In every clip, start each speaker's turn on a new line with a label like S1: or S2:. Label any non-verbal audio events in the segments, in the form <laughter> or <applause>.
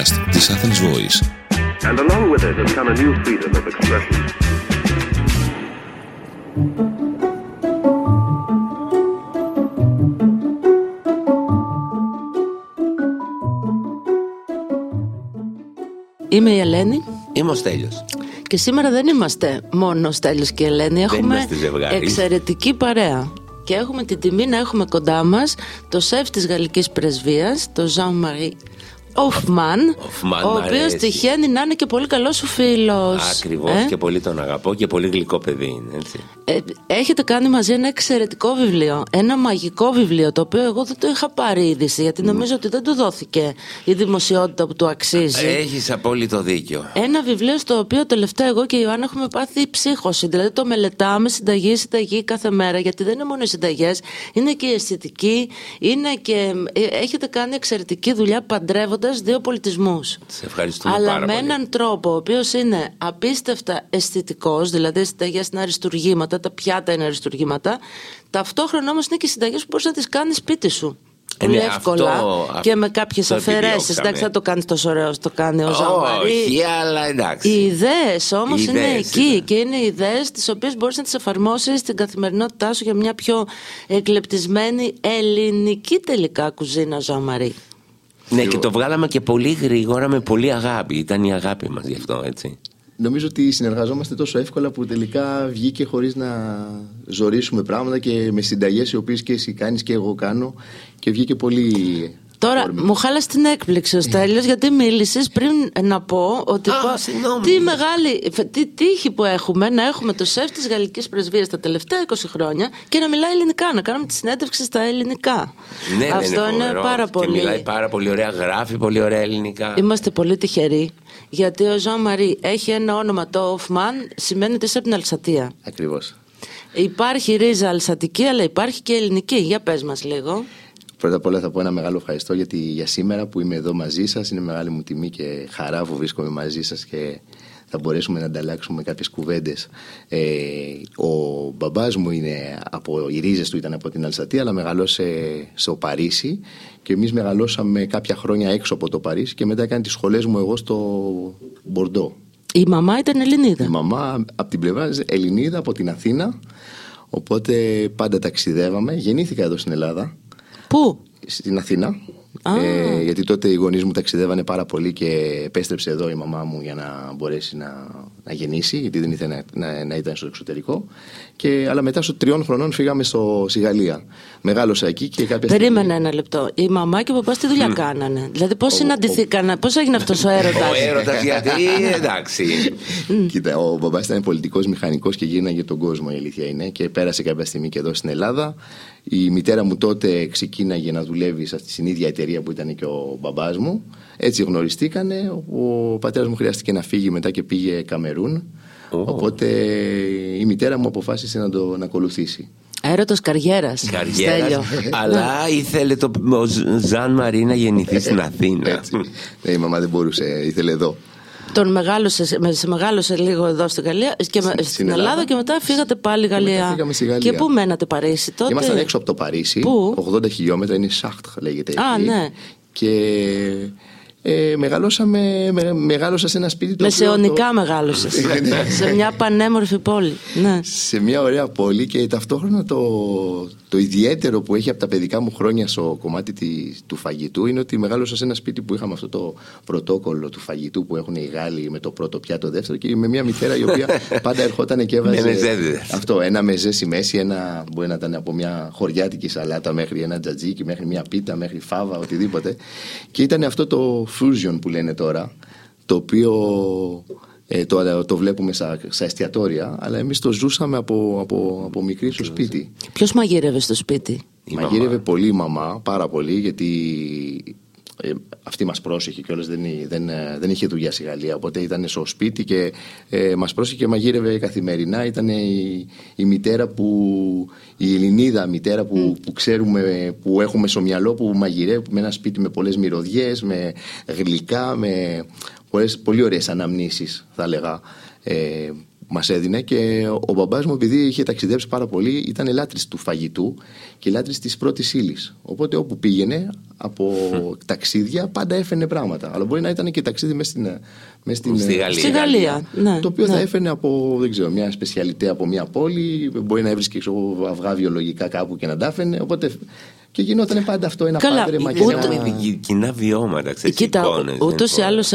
S1: podcast της Athens Voice.
S2: And along with it has come a new freedom of expression.
S3: Είμαι η Ελένη
S4: Είμαι ο Στέλιος.
S3: και σήμερα δεν είμαστε μόνο ο Στέλιος και η Ελένη. Έχουμε
S4: είμαστε ζευγάρι.
S3: εξαιρετική παρέα. Και έχουμε την τιμή να έχουμε κοντά μας το σεφ της γαλλικής πρεσβείας, το Jean-Marie Hoffman,
S4: Hoffman,
S3: ο
S4: μ'
S3: οποίος
S4: αρέσει.
S3: τυχαίνει να είναι και πολύ καλός σου φίλος.
S4: Ακριβώς
S3: Ε;
S4: και πολύ τον αγαπώ και πολύ γλυκό παιδί είναι έτσι.
S3: Ε, έχετε κάνει μαζί ένα εξαιρετικό βιβλίο, ένα μαγικό βιβλίο, το οποίο εγώ δεν το είχα πάρει είδηση, γιατί νομίζω ότι δεν του δόθηκε η δημοσιότητα που του αξίζει.
S4: Έχεις απόλυτο δίκιο.
S3: Ένα βιβλίο στο οποίο τελευταία εγώ και η Ιωάννα έχουμε πάθει ψύχωση. Δηλαδή το μελετάμε συνταγή, συνταγή κάθε μέρα. Γιατί δεν είναι μόνο οι συνταγές, είναι και η αισθητική, είναι και. ε, Έχετε κάνει εξαιρετική δουλειά παντρεύοντας δύο πολιτισμούς.
S4: Σε ευχαριστούμε
S3: Αλλά
S4: πάρα
S3: με
S4: πολύ.
S3: έναν τρόπο ο οποίος είναι απίστευτα αισθητικός, δηλαδή οι συνταγές είναι αριστουργήματα, τα πιάτα είναι αριστουργήματα. Ταυτόχρονα όμως είναι και συνταγές που μπορείς να τις κάνεις σπίτι σου.
S4: Ε,
S3: Πολύ
S4: ναι,
S3: εύκολα
S4: αυτό-
S3: και με κάποιες
S4: αυτό
S3: αφαιρέσεις.
S4: επιδιώξαμε.
S3: Εντάξει, θα το κάνεις τόσο ωραίο όσο το κάνει ο Ζαμαρί.
S4: Όχι, αλλά εντάξει.
S3: Οι ιδέες όμως
S4: Οι
S3: είναι
S4: ιδέες
S3: εκεί
S4: είναι.
S3: και είναι ιδέες τις οποίες μπορείς να τις εφαρμόσεις στην καθημερινότητά σου για μια πιο εκλεπτισμένη ελληνική τελικά κουζίνα, Ζωαμαρή.
S4: Ναι, και το βγάλαμε και πολύ γρήγορα με πολύ αγάπη. Ήταν η αγάπη μας γι' αυτό, έτσι.
S5: Νομίζω ότι συνεργαζόμαστε τόσο εύκολα που τελικά βγήκε χωρίς να ζορίσουμε πράγματα και με συνταγές οι οποίες και εσύ κάνεις και εγώ κάνω και βγήκε πολύ
S3: Τώρα
S5: όρμη.
S3: μου χάλασε την έκπληξη ο Στέλιος γιατί μίλησες πριν να πω ότι
S4: Α,
S3: πω-
S4: συγγνώμη.
S3: τι μεγάλη τι τύχη που έχουμε να έχουμε το σεφ της γαλλικής πρεσβείας τα τελευταία 20 χρόνια και να μιλάει ελληνικά, να κάνουμε τη συνέντευξη στα ελληνικά.
S4: Ναι, ναι,
S3: Αυτό είναι,
S4: φοβερό.
S3: πάρα
S4: Και
S3: πολύ.
S4: μιλάει πάρα πολύ ωραία, γράφει πολύ ωραία ελληνικά.
S3: Είμαστε πολύ τυχεροί γιατί ο Ζαν Μαρί έχει ένα όνομα το Οφμαν σημαίνει ότι είσαι από την Αλσατία.
S5: Ακριβώς.
S3: Υπάρχει ρίζα αλσατική αλλά υπάρχει και ελληνική. Για πες μας λίγο.
S5: Πρώτα απ' όλα θα πω ένα μεγάλο ευχαριστώ γιατί για σήμερα που είμαι εδώ μαζί σας είναι μεγάλη μου τιμή και χαρά που βρίσκομαι μαζί σας και θα μπορέσουμε να ανταλλάξουμε κάποιες κουβέντες. Ε, ο μπαμπάς μου είναι από, οι ρίζες του ήταν από την Αλσατία αλλά μεγαλώσε στο Παρίσι και εμείς μεγαλώσαμε κάποια χρόνια έξω από το Παρίσι και μετά έκανε τις σχολές μου εγώ στο Μπορντό.
S3: Η μαμά ήταν Ελληνίδα.
S5: Η μαμά από την πλευρά της Ελληνίδα από την Αθήνα οπότε πάντα ταξιδεύαμε. Γεννήθηκα εδώ στην Ελλάδα
S3: Πού;
S5: στην Αθήνα.
S3: Α.
S5: Ε, γιατί τότε οι γονείς μου ταξιδεύανε πάρα πολύ και επέστρεψε εδώ η μαμά μου για να μπορέσει να, να γεννήσει, γιατί δεν ήθελε να, να, να ήταν στο εξωτερικό. Και, αλλά μετά στο τριών χρονών φύγαμε στο, στη Γαλλία. Μεγάλωσα εκεί και κάποια
S3: Περίμενε ένα λεπτό. Η μαμά και ο παπάς τι δουλειά κάνανε; Δηλαδή πώς συναντηθήκανε, πώς έγινε αυτός ο έρωτα. <laughs>
S4: Ο έρωτας; <laughs> γιατί, εντάξει.
S5: Κοίτα, ο μπαμπάς ήταν πολιτικός μηχανικός και γύρναγε τον κόσμο, η αλήθεια είναι. Και πέρασε κάποια στιγμή και εδώ στην Ελλάδα. Η μητέρα μου τότε ξεκίναγε να δουλεύει σε αυτή την ίδια εταιρεία που ήταν και ο μπαμπάς μου. Έτσι γνωριστήκανε. Ο πατέρας μου χρειάστηκε να φύγει μετά και πήγε Καμερούν. Οπότε η μητέρα μου αποφάσισε να το να ακολουθήσει.
S3: Έρωτα καριέρας.
S4: Καριέρας. Αλλά ήθελε το ο Ζαν Μαρί να γεννηθεί στην Αθήνα.
S5: Έτσι. Ναι, η μαμά δεν μπορούσε, ήθελε εδώ.
S3: Τον μεγάλωσε, με- σε μεγάλωσε λίγο εδώ στην Γαλλία και με-
S5: Στην-
S3: στην,
S5: στην
S3: Ελλάδα.
S5: Ελλάδα.
S3: και μετά φύγατε πάλι Γαλλία.
S5: μετά φύγαμε στη Γαλλία.
S3: Και πού μένατε Παρίσι τότε;
S5: Ήμασταν έξω από το Παρίσι.
S3: Πού;
S5: 80 χιλιόμετρα, είναι Σάχτ λέγεται.
S3: Α,
S5: εκεί.
S3: ναι.
S5: Και ε, μεγαλώσαμε, με, μεγάλωσα σε ένα σπίτι το οποίο
S3: Μεσαιωνικά
S5: το-
S3: μεγάλωσε. <laughs>
S5: Ναι.
S3: σε μια πανέμορφη πόλη. Ναι.
S5: σε μια ωραία πόλη και ταυτόχρονα το, το ιδιαίτερο που έχει από τα παιδικά μου χρόνια στο κομμάτι της, του φαγητού είναι ότι μεγάλωσα σε ένα σπίτι που είχαμε αυτό το πρωτόκολλο του φαγητού που έχουν οι Γάλλοι με το πρώτο πιάτο δεύτερο και με μια μητέρα η οποία <laughs> πάντα ερχόταν και έβαζε
S4: Με μεζέδες.
S5: αυτό, ένα μεζέ στη μέση, ένα, μπορεί να ήταν από μια χωριάτικη σαλάτα μέχρι ένα τζατζίκι, μέχρι μια πίτα, μέχρι φάβα, οτιδήποτε. Και ήταν αυτό το fusion που λένε τώρα, το οποίο ε, το, το βλέπουμε στα, στα εστιατόρια, αλλά εμείς το ζούσαμε από, από, από μικρή στο σπίτι.
S3: Ποιος μαγείρευε στο σπίτι;
S4: Η
S5: Μαγείρευε
S4: μαμά.
S5: πολύ η μαμά, πάρα πολύ, γιατί ε, αυτή μας πρόσεχε κιόλας, δεν, δεν, ε, δεν είχε δουλειά στη Γαλλία, οπότε ήταν στο σπίτι και ε, μας πρόσεχε και μαγείρευε καθημερινά. Ήταν η, η μητέρα που, η Ελληνίδα μητέρα που, που ξέρουμε, που έχουμε στο μυαλό, που μαγειρεύει με ένα σπίτι με πολλές μυρωδιές, με γλυκά, με πολλές, πολύ ωραίες αναμνήσεις θα έλεγα. Ε, μας έδινε και ο μπαμπάς μου, επειδή είχε ταξιδέψει πάρα πολύ, ήταν λάτρης του φαγητού και λάτρης της πρώτης ύλης. Οπότε όπου πήγαινε από ταξίδια πάντα έφερνε πράγματα. Αλλά μπορεί να ήταν και ταξίδι μέσα στην, μες στην
S4: Στη Γαλλία.
S3: Στη Γαλλία. Ναι,
S5: το οποίο
S3: ναι.
S5: θα έφερνε από δεν ξέρω, μια σπεσιαλιτέ από μια πόλη, μπορεί να έβρισκε ξέρω, εγώ, αυγά βιολογικά κάπου και να τα έφερνε. Οπότε και γινόταν πάντα αυτό ένα
S3: Καλά,
S5: πάντρεμα και
S3: ούτε-
S5: ένα...
S4: Είχαμε δι- κοινά βιώματα, ξέρεις,
S3: Κοίτα,
S4: εικόνες,
S3: ούτως ή
S4: λοιπόν.
S3: άλλως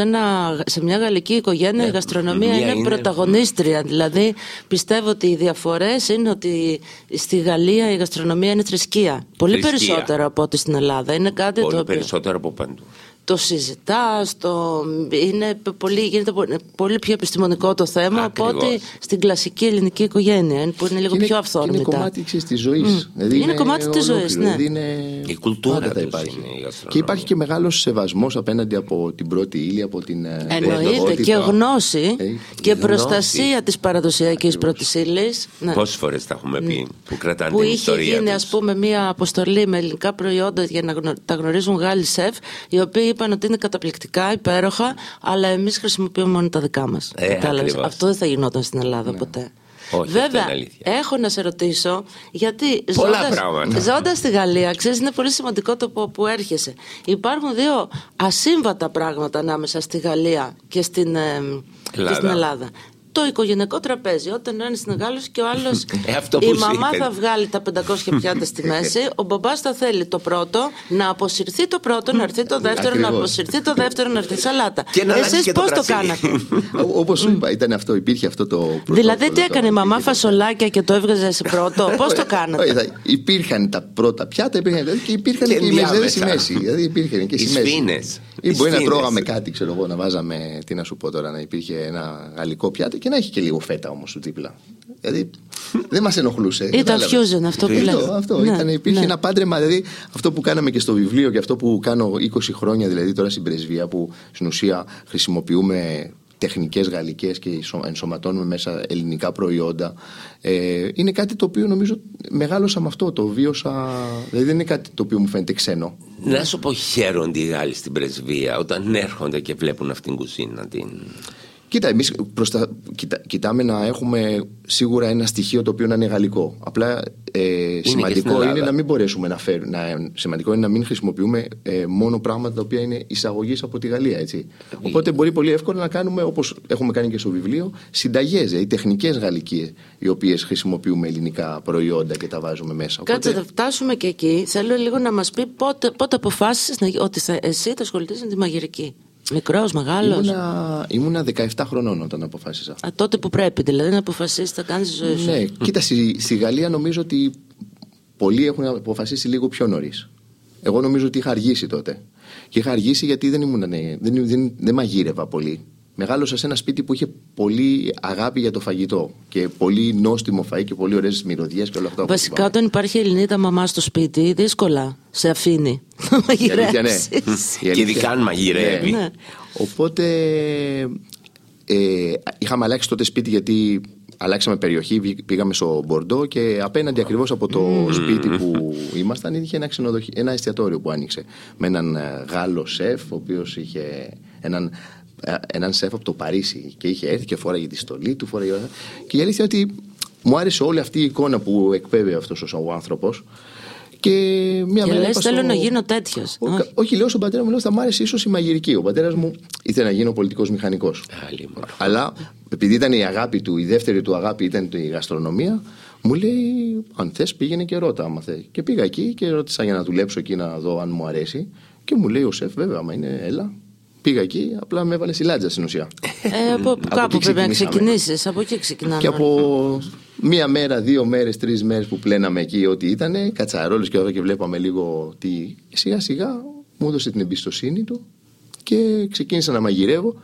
S3: σε μια γαλλική οικογένεια η γαστρονομία
S4: μία
S3: είναι,
S4: είναι-
S3: πρωταγωνίστρια. Δηλαδή πιστεύω ότι οι διαφορές είναι ότι στη Γαλλία η γαστρονομία είναι θρησκεία. Πολύ
S4: Θρησκεία.
S3: περισσότερο από ό,τι στην Ελλάδα. Είναι κάτι
S4: Πολύ
S3: το οποίο
S4: περισσότερο από παντού.
S3: Το συζητάς, το... είναι πολύ, γίνεται πο- πολύ πιο επιστημονικό το θέμα από
S4: Ακριβώς.
S3: ότι στην κλασική ελληνική οικογένεια, που είναι λίγο
S5: Και είναι-
S3: πιο
S5: και Είναι
S3: αυθόρμητα.
S5: κομμάτι της ζωής.
S3: Είναι κομμάτι της ζωής,
S5: ολόκληρο,
S3: ναι.
S5: Δηλαδή είναι...
S4: Η κουλτούρα
S5: πάντα θα
S4: τους
S5: υπάρχει.
S4: είναι η γαστρονομία.
S5: Και υπάρχει και μεγάλος σεβασμός απέναντι από την πρώτη ύλη, από την. ε,
S3: Εννοείται
S5: παιδότητα.
S3: και γνώση
S5: Ε,
S3: και
S4: γνώση.
S3: προστασία της παραδοσιακής πρώτης ύλης. Ναι.
S4: Πόσες φορές τα έχουμε πει που κρατάνε
S3: που
S4: την
S3: είχε
S4: ιστορία
S3: γίνει
S4: τους;
S3: ας πούμε μια αποστολή με ελληνικά προϊόντα για να γνω- τα γνωρίζουν Γάλλοι σεφ οι οποίοι είπαν ότι είναι καταπληκτικά, υπέροχα αλλά εμείς χρησιμοποιούμε μόνο τα δικά μας
S4: Ε,
S3: Κατάλαβες;
S4: ακριβώς.
S3: αυτό δεν θα γινόταν στην Ελλάδα ποτέ
S4: Όχι, αυτό
S3: Βέβαια,
S4: είναι αλήθεια.
S3: έχω να σε ρωτήσω γιατί
S4: Πολλά
S3: ζώντας,
S4: πράγματα.
S3: ζώντας στη Γαλλία, ξέρεις είναι πολύ σημαντικό το που, που έρχεσαι. Υπάρχουν δύο ασύμβατα πράγματα ανάμεσα στη Γαλλία και στην, ε, και
S4: Ελλάδα.
S3: στην Ελλάδα. Το οικογενειακό τραπέζι, όταν ο ένας είναι Γάλλος και ο άλλος. <laughs>
S4: Ε, αυτό
S3: η
S4: που σου
S3: μαμά
S4: είπε.
S3: θα βγάλει τα 500 πιάτα στη <laughs> μέση, ο μπαμπάς θα θέλει το πρώτο, να αποσυρθεί το πρώτο, να έρθει το δεύτερο, να
S5: Ακριβώς.
S3: αποσυρθεί το δεύτερο, να έρθει η σαλάτα.
S4: Και να αλλάξει
S3: Εσεί
S4: και το
S3: πώς το
S4: κρασί.
S3: κάνατε; <laughs>
S5: Όπως σου είπα, ήταν αυτό, υπήρχε αυτό το. πρωτόκολλο,
S3: δηλαδή, τι
S5: το-
S3: έκανε η μαμά
S5: υπήρχε-
S3: φασολάκια και το έβγαζε σε πρώτο, πώς το
S5: Όχι,
S3: κάνατε;
S5: θα- Υπήρχαν τα πρώτα πιάτα υπήρχαν, δηλαδή, και υπήρχαν
S4: Και
S5: και, οι μεζέδες στη
S4: ενδιάμεσα.
S5: μέση. Δηλαδή υπήρχαν και
S4: Οι
S5: στη μέση.
S4: σφήνες.
S5: Ή
S4: Οι
S5: μπορεί να
S4: σφήνες.
S5: τρώγαμε κάτι, ξέρω εγώ, να βάζαμε. Τι να σου πω τώρα, να υπήρχε ένα γαλλικό πιάτο και να έχει και λίγο φέτα όμως του δίπλα. Δηλαδή δεν μας ενοχλούσε.
S3: Ήταν
S5: κατάλαβες.
S3: fusion αυτό που
S5: Αυτό,
S3: λέτε.
S5: αυτό.
S3: Ναι,
S5: ήταν, υπήρχε
S3: ναι.
S5: ένα πάντρεμα, δηλαδή αυτό που κάναμε και στο βιβλίο και αυτό που κάνω 20 χρόνια, δηλαδή τώρα στην πρεσβεία, που στην ουσία χρησιμοποιούμε τεχνικές γαλλικές και ισο- ενσωματώνουμε μέσα ελληνικά προϊόντα ε, είναι κάτι το οποίο νομίζω μεγάλωσα με αυτό, το βίωσα δηλαδή δεν είναι κάτι το οποίο μου φαίνεται ξένο
S4: Να σου πω χαίρονται οι Γάλλοι στην πρεσβεία όταν έρχονται και βλέπουν αυτήν την κουζίνα. Την...
S5: Κοίτα, εμείς κοιτάμε να έχουμε σίγουρα ένα στοιχείο το οποίο να είναι γαλλικό. Απλά ε,
S4: και στην
S5: σημαντικό
S4: Ελλάδα.
S5: είναι να μην μπορέσουμε να φέρουμε. Να, σημαντικό είναι να μην χρησιμοποιούμε ε, μόνο πράγματα τα οποία είναι εισαγωγής από τη Γαλλία. Έτσι. Οπότε μπορεί πολύ εύκολα να κάνουμε, όπως έχουμε κάνει και στο βιβλίο, συνταγές, δηλαδή τεχνικές γαλλικίε, οι οποίες χρησιμοποιούμε ελληνικά προϊόντα και τα βάζουμε μέσα.
S3: Κάτσε,
S5: Οπότε,
S3: θα φτάσουμε και εκεί. Θέλω λίγο να μας πει πότε, πότε αποφάσισες ότι θα, εσύ θα ασχοληθείς με τη μαγειρική. Μικρός, μεγάλος.
S5: ήμουνα, ήμουνα 17 χρονών όταν αποφάσισα.
S3: Τότε που πρέπει, δηλαδή να αποφασίσεις θα κάνεις τη ζωή σου.
S5: Ναι, κοίτα, στη, στη Γαλλία νομίζω ότι πολλοί έχουν αποφασίσει λίγο πιο νωρίς. Εγώ νομίζω ότι είχα αργήσει τότε. Και είχα αργήσει γιατί δεν, ήμουν, ναι, δεν, δεν, δεν μαγείρευα πολύ. Μεγάλωσα σε ένα σπίτι που είχε πολύ αγάπη για το φαγητό και πολύ νόστιμο φαΐ και πολύ ωραίες μυρωδιές και όλα αυτά. που
S3: Βασικά,
S5: είπαμε.
S3: όταν υπάρχει Ελληνίδα μαμά στο σπίτι, δύσκολα σε αφήνει να
S5: Η αλήθεια, ναι.
S3: μαγειρεύσει.
S5: Η
S4: Και
S5: αλήθεια-
S4: ειδικά αν μαγειρεύει.
S3: Ναι.
S5: Οπότε ε, είχαμε αλλάξει τότε σπίτι γιατί αλλάξαμε περιοχή, βγή- πήγαμε στο Μπορντό και απέναντι ακριβώς από το σπίτι που ήμασταν είχε ένα, ξενοδοχείο, ένα εστιατόριο που άνοιξε με έναν ε, Γάλλο σεφ ο οποίος είχε έναν, ε, έναν σεφ από το Παρίσι και είχε έρθει και φόραγε τη στολή του φόραγε... όλα. και η αλήθεια είναι ότι μου άρεσε όλη αυτή η εικόνα που εκπέμπει αυτός ο- ο άνθρωπος και μια
S3: Και
S5: μέρα
S3: λες,
S5: είπα
S3: θέλω
S5: στο-
S3: να γίνω τέτοιος.
S5: ο- κα- όχι, λέω στον πατέρα μου, λέω, θα μ' άρεσε ίσως η μαγειρική. Ο πατέρας μου ήθελε να γίνω πολιτικός μηχανικός.
S4: Άλλη μορφή.
S5: Αλλά επειδή ήταν η αγάπη του, η δεύτερη του αγάπη ήταν η γαστρονομία, μου λέει: Αν θες, πήγαινε και ρώτα, άμα θες». Και πήγα εκεί και ρώτησα για να δουλέψω εκεί να δω αν μου αρέσει. Και μου λέει ο σεφ, βέβαια, άμα είναι, έλα. Πήγα εκεί, απλά με έβαλε στη λάτζα στην ουσία.
S3: Ε, από, κάπου
S5: εκεί
S3: πρέπει να
S5: ξεκινήσαμε.
S3: ξεκινήσεις. Από εκεί ξεκινάμε.
S5: Και από μία μέρα, δύο μέρες, τρεις μέρες που πλέναμε εκεί, ό,τι ήταν, κατσαρόλες και όλα και βλέπαμε λίγο τι. Σιγά σιγά μου έδωσε την εμπιστοσύνη του και ξεκίνησα να μαγειρεύω.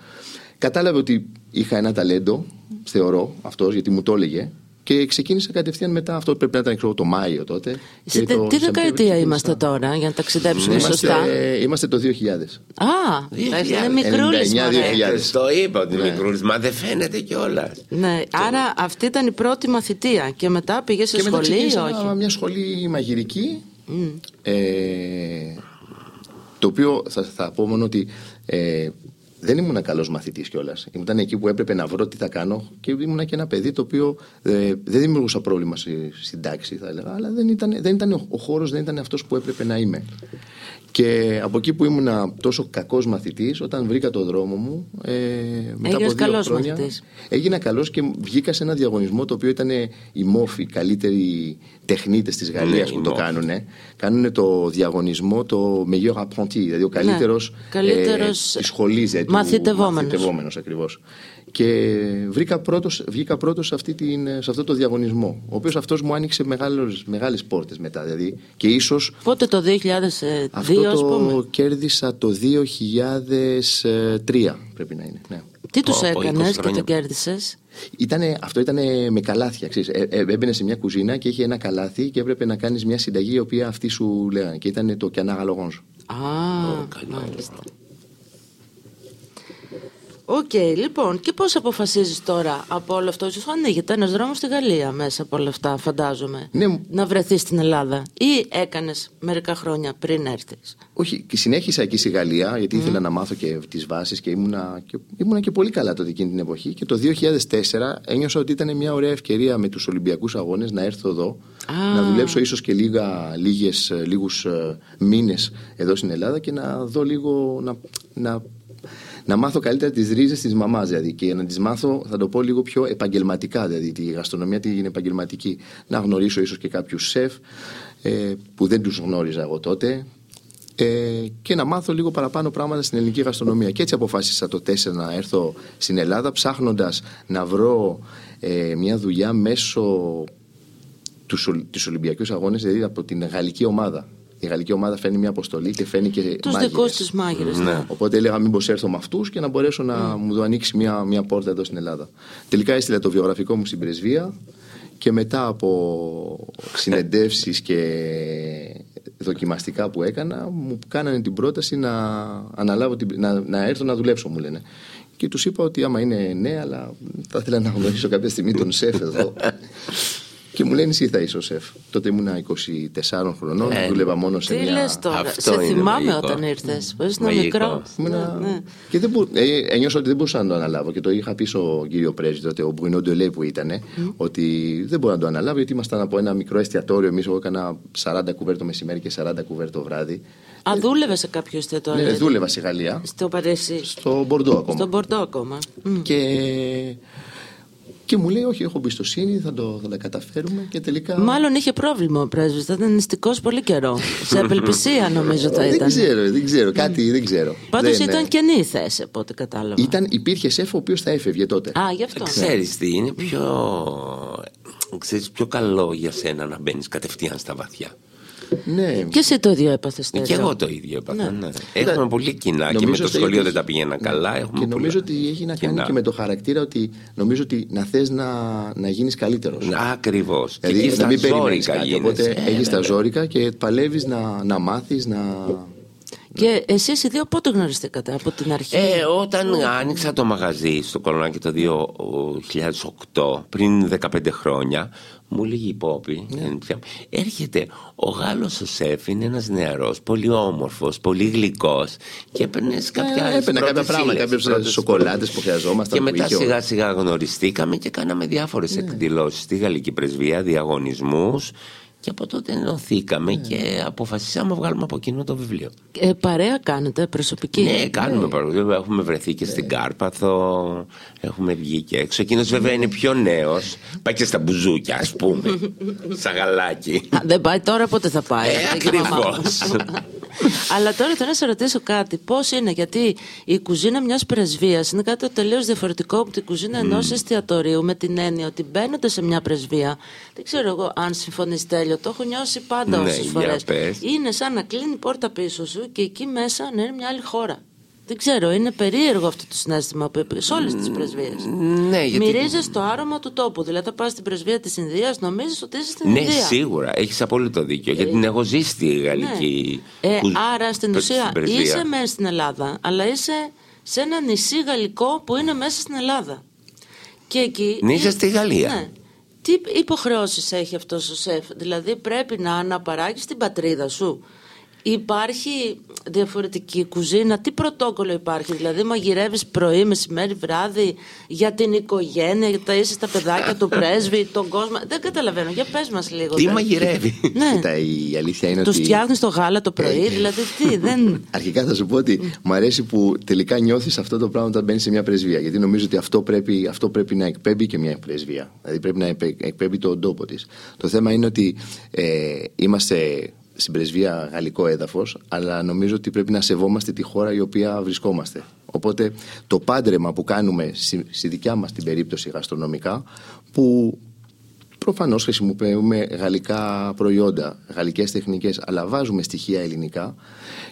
S5: Κατάλαβε ότι είχα ένα ταλέντο, θεωρώ αυτός, γιατί μου το έλεγε. Και ξεκίνησα κατευθείαν μετά. Αυτό πρέπει να ήταν ξέρω, το Μάιο τότε.
S3: Σε
S5: Και
S3: τε-
S5: το
S3: τι
S5: Σεπτέμβριο
S3: δεκαετία
S5: ξεκίνησα.
S3: είμαστε τώρα για να ταξιδέψουμε
S5: Είμαστε,
S3: σωστά;
S5: είμαστε το 2000.
S3: Α, είναι μικρούλης
S5: 99-2000.
S4: Ε, Το είπα ότι είναι μικρούλης, μα δεν φαίνεται κιόλας.
S3: Ναι, άρα αυτή ήταν η πρώτη μαθητεία και μετά πήγε σε
S5: Και μετά
S3: σχολή ή
S5: ξεκίνησα
S3: όχι;
S5: μια σχολή μαγειρική. Ε, το οποίο θα, θα πω μόνο ότι ε, δεν ήμουν καλός μαθητής κιόλας. Ήταν εκεί που έπρεπε να βρω τι θα κάνω και ήμουν και ένα παιδί το οποίο ε, δεν δημιουργούσα πρόβλημα στη, στην τάξη, θα έλεγα, αλλά δεν ήταν, δεν ήταν ο, ο χώρος, δεν ήταν αυτός που έπρεπε να είμαι. Και από εκεί που ήμουν τόσο κακός μαθητής, όταν βρήκα το δρόμο μου. Ε, μετά
S3: Έγινες
S5: από δύο
S3: καλός
S5: χρόνια,
S3: μαθητής.
S5: Έγινα καλός και βγήκα σε ένα διαγωνισμό το οποίο ήταν η ΜΟΦ, οι καλύτεροι τεχνίτες της Γαλλίας
S4: Ναι,
S5: που
S4: η
S5: το
S4: MOF.
S5: κάνουν. Κάνουν το διαγωνισμό το meilleur apprenti, δηλαδή ο καλύτερος
S3: καλύτερος
S5: της σχολής. Δηλαδή, του
S3: μαθητευόμενος.
S5: Μαθητευόμενος ακριβώς. Και βρήκα πρώτος, βγήκα πρώτος σε, αυτή την, σε αυτό το διαγωνισμό, ο οποίος αυτός μου άνοιξε μεγάλες, μεγάλες πόρτες μετά. Δηλαδή, και ίσως
S3: Πότε το 2002,
S5: αυτό
S3: ας πούμε;
S5: το κέρδισα το 2003 πρέπει να είναι. Ναι.
S3: Τι τους
S4: Πω, πω, 20
S3: έκανε και
S4: χρόνια.
S3: το κέρδισες;
S5: Ήτανε, αυτό ήταν με καλάθια. Ξέρεις. Ε, ε, έμπαινε σε μια κουζίνα και είχε ένα καλάθι και έπρεπε να κάνεις μια συνταγή η οποία αυτοί σου λέγανε. Και ήταν το canard à l'orange.
S3: Α,
S4: Καλό.
S3: Μάλιστα. Οκ, λοιπόν, και πώς αποφασίζεις τώρα από όλο αυτό, σου ανοίγεται ένας δρόμος στη Γαλλία μέσα από όλα αυτά, φαντάζομαι,
S5: Ναι.
S3: να βρεθείς στην Ελλάδα ή έκανες μερικά χρόνια πριν έρθεις;
S5: Όχι, και συνέχισα εκεί στη Γαλλία γιατί ήθελα να μάθω και τις βάσεις και ήμουνα, και ήμουνα και πολύ καλά τότε εκείνη την εποχή. Και το 2004 ένιωσα ότι ήταν μια ωραία ευκαιρία με τους Ολυμπιακούς Αγώνες να έρθω εδώ,
S3: Α.
S5: να δουλέψω ίσως και λίγα, λίγες, λίγους μήνες εδώ στην Ελλάδα και να δω λίγο. να, να, να μάθω καλύτερα τις ρίζες της μαμάς δηλαδή και να τις μάθω θα το πω λίγο πιο επαγγελματικά δηλαδή τη γαστρονομία την επαγγελματική να γνωρίσω ίσως και κάποιους σεφ ε, που δεν τους γνώριζα εγώ τότε ε, και να μάθω λίγο παραπάνω πράγματα στην ελληνική γαστρονομία. Και έτσι αποφάσισα το 4 να έρθω στην Ελλάδα ψάχνοντας να βρω ε, μια δουλειά μέσω τους, Ολ- τους Ολυμπιακούς Αγώνες, δηλαδή από την γαλλική ομάδα. Η γαλλική ομάδα φέρνει μια αποστολή και φέρνει και
S3: Τους
S5: μάγειρες.
S3: δικούς τους μάγειρες. ναι.
S5: Οπότε έλεγα μήπως έρθω με αυτούς και να μπορέσω να μου δω ανοίξει μια, μια πόρτα εδώ στην Ελλάδα. Τελικά έστειλα το βιογραφικό μου στην πρεσβεία και μετά από συνεντεύσεις και δοκιμαστικά που έκανα μου κάνανε την πρόταση να, αναλάβω την, να, να έρθω να δουλέψω μου λένε. Και τους είπα ότι άμα είναι ναι, αλλά θα ήθελα να γνωρίσω κάποια στιγμή τον σεφ εδώ. <laughs> και μου λένε εσύ θα είσαι ο σεφ. Τότε ήμουνα 24 χρονών,
S4: Ε,
S5: δούλευα μόνο σε
S3: Τι
S5: μια...
S3: λες τώρα,
S4: Αυτό
S3: σε
S4: είναι
S3: θυμάμαι
S4: μαγικό.
S3: όταν ήρθες, που ήσουν
S4: Μαγικό.
S3: μικρό.
S5: Ήμουνα-
S3: Ναι, ναι.
S5: Και δεν μπο... ε, ένιωσα ότι δεν μπορούσα να το αναλάβω και το είχα πει στον κύριο Πρέσβη, τότε ο Μπουινό Ντελέ που ήταν, ότι δεν μπορώ να το αναλάβω γιατί ήμασταν από ένα μικρό εστιατόριο. Εμείς, εγώ έκανα 40 κουβέρ το μεσημέρι και 40 κουβέρ το βράδυ.
S3: Α, δούλευε σε κάποιο εστιατόριο.
S5: Ναι, δούλευα στη Γαλλία,
S3: Στο Παρίσι.
S5: στο Μπορντό ακόμα.
S3: Στον Μπορντό ακόμα. Μμ.
S5: Και... και μου λέει: Όχι, έχω εμπιστοσύνη, θα, το, θα τα καταφέρουμε. Και τελικά.
S3: Μάλλον είχε πρόβλημα ο πρέσβης. Θα ήταν νηστικός πολύ καιρό. σε απελπισία νομίζω θα
S5: δεν
S3: ήταν.
S5: ξέρω, δεν ξέρω. Κάτι δεν ξέρω.
S3: Πάντως
S5: Δεν,
S3: ήταν
S5: ε,
S3: καινή η θέση από ό,τι κατάλαβα.
S5: Ήταν, υπήρχε σεφ ο οποίος θα έφευγε τότε.
S3: Α, γι' αυτό.
S4: Ξέρεις τι, είναι πιο, ξέρεις, πιο καλό για σένα να μπαίνεις κατευθείαν στα βαθιά.
S5: Ναι,
S3: Και εσύ το ίδιο έπαθε.
S4: Και εγώ το ίδιο έπαθα. Ναι. Έχουμε πολύ κοινά και με
S5: Νομίζω
S4: το
S5: ότι
S4: σχολείο
S5: έχει-
S4: δεν τα πηγαίνα καλά. Έχουμε
S5: Και νομίζω
S4: πολλά
S5: ότι έχει να κάνει
S4: κοινά.
S5: και με το χαρακτήρα ότι νομίζω ότι να θες να, να γίνεις καλύτερος.
S4: Ακριβώς. Και εκεί
S5: Δηλαδή να
S4: στα
S5: μην περιμένεις
S4: ζόρικα
S5: κάτι.
S4: γίνεσαι.
S5: Οπότε έχεις τα ζόρικα και παλεύεις να, να μάθεις, να...
S3: Και εσείς οι δύο πότε γνωριστήκατε, από την αρχή;
S4: Ε, όταν άνοιξα το μαγαζί στο Κολονάκι το 2008, πριν 15 χρόνια, μου λέγει η Πόπη,
S5: Ναι.
S4: έρχεται ο Γάλλος ο σεφ, είναι ένας νεαρός, πολύ όμορφος, πολύ γλυκός και έπαιρνε κάποια
S5: Ε, έπαιρνα κάποια πράγματα, κάποιες σοκολάτες που χρειαζόμασταν.
S4: Και
S5: που
S4: μετά
S5: είχε ο-
S4: σιγά σιγά γνωριστήκαμε και κάναμε διάφορες
S5: Ναι.
S4: εκδηλώσεις στη Γαλλική Πρεσβεία, διαγωνισμούς και από τότε ενωθήκαμε
S5: Ναι.
S4: και αποφασίσαμε να βγάλουμε από κοινό το βιβλίο.
S3: Ε, παρέα κάνετε, προσωπική;
S4: Ναι, κάνουμε παρόλο. Έχουμε βρεθεί και στην Κάρπαθο. Έχουμε βγει και έξω. Εκείνος βέβαια είναι πιο νέος. Πάει και στα μπουζούκια, ας πούμε. <laughs> Σαν γαλάκι.
S3: Α, δεν πάει τώρα, πότε θα πάει;
S4: Ε,
S3: αυτή και η μαμά μου.
S4: ακριβώς.
S3: Αλλά τώρα θέλω να σε ρωτήσω κάτι. Πώς είναι, γιατί η κουζίνα μιας πρεσβείας είναι κάτι τελείως διαφορετικό από την κουζίνα ενός εστιατορίου, με την έννοια ότι μπαίνοντα σε μια πρεσβεία. Δεν ξέρω εγώ αν συμφωνείς τέλειο, το έχω νιώσει πάντα
S4: Ναι,
S3: όσες
S4: για
S3: φορές.
S4: πες.
S3: Είναι σαν να κλείνει η πόρτα πίσω σου και εκεί μέσα να είναι μια άλλη χώρα. Δεν ξέρω, είναι περίεργο αυτό το συνέστημα που υπήρχε σε όλες τις πρεσβείες.
S4: Ναι, γιατί.
S3: Μυρίζεις το άρωμα του τόπου. Δηλαδή, θα πας στην πρεσβεία της Ινδίας, νομίζεις ότι είσαι στην
S4: Ναι,
S3: Ινδία.
S4: σίγουρα. Έχεις απόλυτο δίκιο. Γιατί την έχω ζήσει στη γαλλική.
S3: Ε,
S4: κου-
S3: άρα στην
S4: στην
S3: ουσία
S4: πρεσβεία.
S3: είσαι μέσα στην Ελλάδα, αλλά είσαι σε ένα νησί γαλλικό που είναι μέσα στην Ελλάδα. Και εκεί.
S4: Ναι, είσαι
S3: ε,
S4: στη Γαλλία.
S3: Ναι. Τι υποχρεώσεις έχει αυτός ο σεφ, δηλαδή πρέπει να αναπαράγεις την πατρίδα σου; Υπάρχει διαφορετική κουζίνα. Τι πρωτόκολλο υπάρχει, δηλαδή μαγειρεύεις πρωί, μεσημέρι, βράδυ για την οικογένεια, για τα είσαι στα παιδάκια του πρέσβη, τον κόσμο. Δεν καταλαβαίνω. Για πες μας λίγο.
S4: Τι
S3: δηλαδή.
S4: μαγειρεύει; <laughs>
S3: Ναι.
S5: Κοίτα, η αλήθεια είναι
S3: Τους
S5: ότι.
S3: φτιάχνεις το γάλα το πρωί, δηλαδή τι, δεν. <laughs>
S5: Αρχικά θα σου πω ότι μου αρέσει που τελικά νιώθεις αυτό το πράγμα όταν μπαίνεις σε μια πρεσβεία. Γιατί νομίζω ότι αυτό πρέπει, αυτό πρέπει να εκπέμπει και μια πρεσβεία. Δηλαδή πρέπει να επε- εκπέμπει τον τόπο της. Το θέμα είναι ότι ε, είμαστε στην πρεσβεία γαλλικό έδαφος, αλλά νομίζω ότι πρέπει να σεβόμαστε τη χώρα η οποία βρισκόμαστε. Οπότε το πάντρεμα που κάνουμε στη, στη δικιά μας την περίπτωση γαστρονομικά, που Προφανώς χρησιμοποιούμε γαλλικά προϊόντα, γαλλικές τεχνικές, αλλά βάζουμε στοιχεία ελληνικά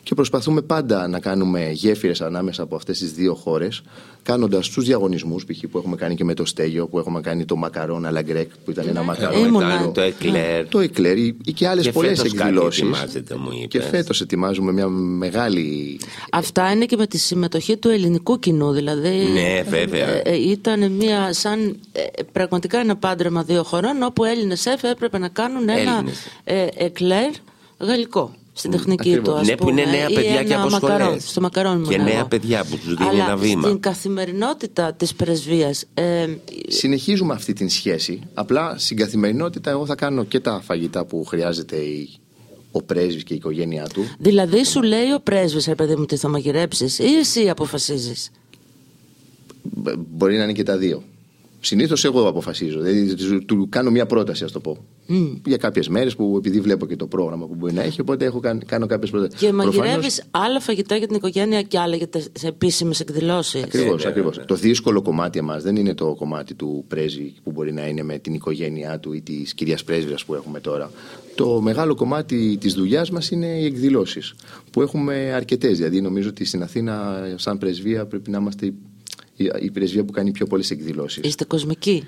S5: και προσπαθούμε πάντα να κάνουμε γέφυρες ανάμεσα από αυτές τις δύο χώρες, κάνοντας τους διαγωνισμούς, π.χ. που έχουμε κάνει και με το Στέλιο, που έχουμε κάνει το macaron à la grecque, που ήταν ένα μακαρόν.
S3: Ήμουνα.
S4: Ήταν το εκλέρ.
S5: Το εκλέρ ή ή και άλλες
S4: Και
S5: πολλές
S4: φέτος κάτι
S5: εκδηλώσεις.
S4: ετοιμάζεται, μου
S5: Και
S4: είπες.
S5: φέτος ετοιμάζουμε μια μεγάλη.
S3: Αυτά είναι και με τη συμμετοχή του ελληνικού κοινού. Δηλαδή,
S4: Ναι, βέβαια.
S3: ήταν μια σαν ε, πραγματικά ένα πάντρεμα δύο χωρών όπου Έλληνες σεφ έπρεπε να κάνουν ένα
S4: Έλληνες.
S3: ε, εκλέρ γαλλικό. Στην τεχνική
S5: ακριβώς.
S3: του, ας
S4: Ναι, που είναι
S3: πούμε,
S4: νέα
S3: ή
S4: παιδιά και
S3: ένα
S4: από
S3: μακαρόν.
S4: σχολές.
S3: Στο μακαρόν
S4: Και
S3: ήμουν
S4: νέα
S3: εγώ.
S4: παιδιά που τους δίνει
S3: Αλλά
S4: ένα βήμα.
S3: Στην καθημερινότητα της πρεσβείας. Ε,
S5: Συνεχίζουμε αυτή την σχέση. Απλά στην καθημερινότητα, εγώ θα κάνω και τα φαγητά που χρειάζεται η, ο πρέσβης και η οικογένειά του.
S3: δηλαδή, σου λέει ο πρέσβης, ρε παιδί μου, τι θα μαγειρέψεις, ή εσύ αποφασίζεις;
S5: Μπ- Μπορεί να είναι και τα δύο. Συνήθως εγώ αποφασίζω. Δηλαδή, του- του κάνω μια πρόταση, ας το πω. Για κάποιες μέρες που επειδή βλέπω και το πρόγραμμα που μπορεί να έχει, οπότε έχω κάνει, κάνω κάποιες προτάσεις.
S3: Και μαγειρεύεις άλλα φαγητά για την οικογένεια και άλλα για τις επίσημες εκδηλώσεις.
S5: Ακριβώς,
S4: ναι,
S5: ακριβώς.
S4: ναι.
S5: Το δύσκολο κομμάτι εμάς δεν είναι το κομμάτι του πρέσβη που μπορεί να είναι με την οικογένειά του ή της κυρίας πρέσβυρα που έχουμε τώρα. Το μεγάλο κομμάτι της δουλειάς μας είναι οι εκδηλώσεις. Που έχουμε αρκετές. Δηλαδή, νομίζω ότι στην Αθήνα, σαν πρεσβεία, πρέπει να είμαστε η- η- η πρεσβεία που κάνει πιο πολλές εκδηλώσεις.
S3: Είστε κοσμικοί,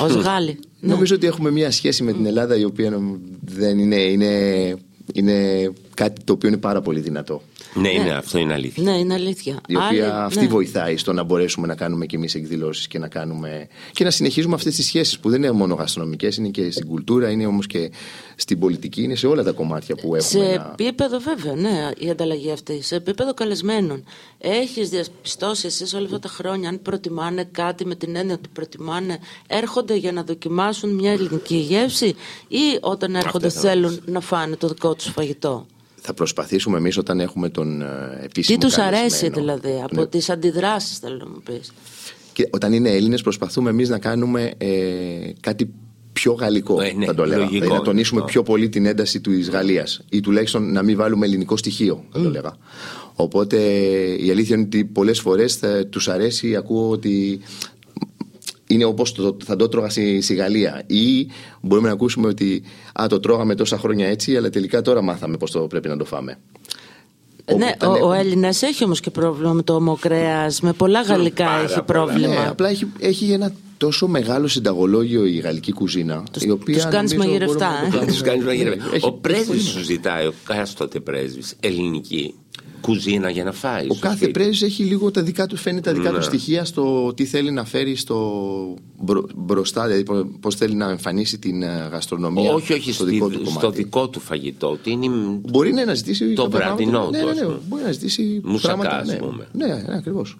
S3: ως Γάλλοι. Ναι.
S5: Νομίζω ότι έχουμε μια σχέση με την Ελλάδα η οποία νομ- δεν είναι, είναι, είναι κάτι το οποίο είναι πάρα πολύ δυνατό.
S4: Ναι, είναι, αυτό είναι αλήθεια.
S3: Ναι, είναι αλήθεια.
S5: Η οποία
S3: Άλλοι-
S5: αυτή
S3: ναι.
S5: βοηθάει στο να μπορέσουμε να κάνουμε και εμείς εκδηλώσεις και να κάνουμε. και να συνεχίζουμε αυτές τις σχέσεις που δεν είναι μόνο γαστρονομικές, είναι και στην κουλτούρα, είναι όμως και στην πολιτική, είναι σε όλα τα κομμάτια που έχουμε.
S3: Σε
S5: να-
S3: επίπεδο, βέβαια, ναι, η ανταλλαγή αυτή. Σε επίπεδο καλεσμένων. Έχεις διαπιστώσει εσύ όλα αυτά τα χρόνια, αν προτιμάνε κάτι με την έννοια ότι προτιμάνε, έρχονται για να δοκιμάσουν μια ελληνική γεύση ή όταν έρχονται
S4: Αυτό θα
S3: θέλουν να φάνε το δικό τους φαγητό;
S5: Θα προσπαθήσουμε εμείς όταν έχουμε τον ε,
S3: Τι
S5: επίσημο.
S3: τους
S5: καλεσμένο.
S3: αρέσει δηλαδή, από
S5: Ναι.
S3: τις τις αντιδράσεις, θέλω να μου πεις.
S5: Και όταν είναι Έλληνες, προσπαθούμε εμείς να κάνουμε ε, κάτι πιο γαλλικό.
S4: Ε, ναι,
S5: θα το λέγα.
S4: λογικό
S5: Δηλαδή να τονίσουμε
S4: αυτό.
S5: πιο πολύ την ένταση τη Γαλλίας ή τουλάχιστον να μην βάλουμε ελληνικό στοιχείο, θα το λέγα. Οπότε η αλήθεια είναι ότι πολλές φορές τους αρέσει, ακούω ότι είναι όπως θα το τρώγα στη, στη Γαλλία. Ή μπορούμε να ακούσουμε ότι α, το τρώγαμε τόσα χρόνια έτσι, αλλά τελικά τώρα μάθαμε πώς το πρέπει να το φάμε.
S3: Ναι,
S5: Όταν
S3: ο, ο
S5: έχουμε-
S3: Έλληνας έχει όμως και πρόβλημα με το ομοκρέα. Με πολλά γαλλικά
S4: πάρα
S3: έχει
S4: πολλά.
S3: πρόβλημα.
S5: Ναι, απλά έχει, έχει ένα τόσο μεγάλο συνταγολόγιο η γαλλική κουζίνα.
S3: Τους-
S5: η οποία
S3: τους κάνεις
S5: νομίζω
S3: μαγειρευτά,
S5: μπορούμε να
S3: ε.
S5: το κάνουμε.
S4: Τους κάνεις μαγειρεύει.
S5: Έχει-
S4: Ο πρέσβης σου ζητάει, ο κάστοτε πρέσβης, ελληνική κουζίνα για να φάει.
S5: Ο
S4: στο
S5: κάθε
S4: σπίτι.
S5: πρέσβης έχει λίγο τα δικά του, φαίνει τα δικά
S4: Ναι.
S5: του στοιχεία στο τι θέλει να φέρει στο μπρο- μπροστά, δηλαδή πώς θέλει να εμφανίσει την ε, γαστρονομία
S4: Όχι, όχι,
S5: στο
S4: στη-
S5: δικό του
S4: στο
S5: κομμάτι.
S4: δικό του φαγητό. Ότι είναι...
S5: Μπορεί να αναζητήσει
S4: Το
S5: κάποια
S4: βραδινό
S5: πράγματα.
S4: του,
S5: Ναι,
S4: ας
S5: ναι, ναι,
S4: πούμε.
S5: μπορεί να ζητήσει
S4: Μουσακά,
S5: πράγματα.
S4: ας
S5: Ναι,
S4: πούμε.
S5: ναι, ναι ακριβώς.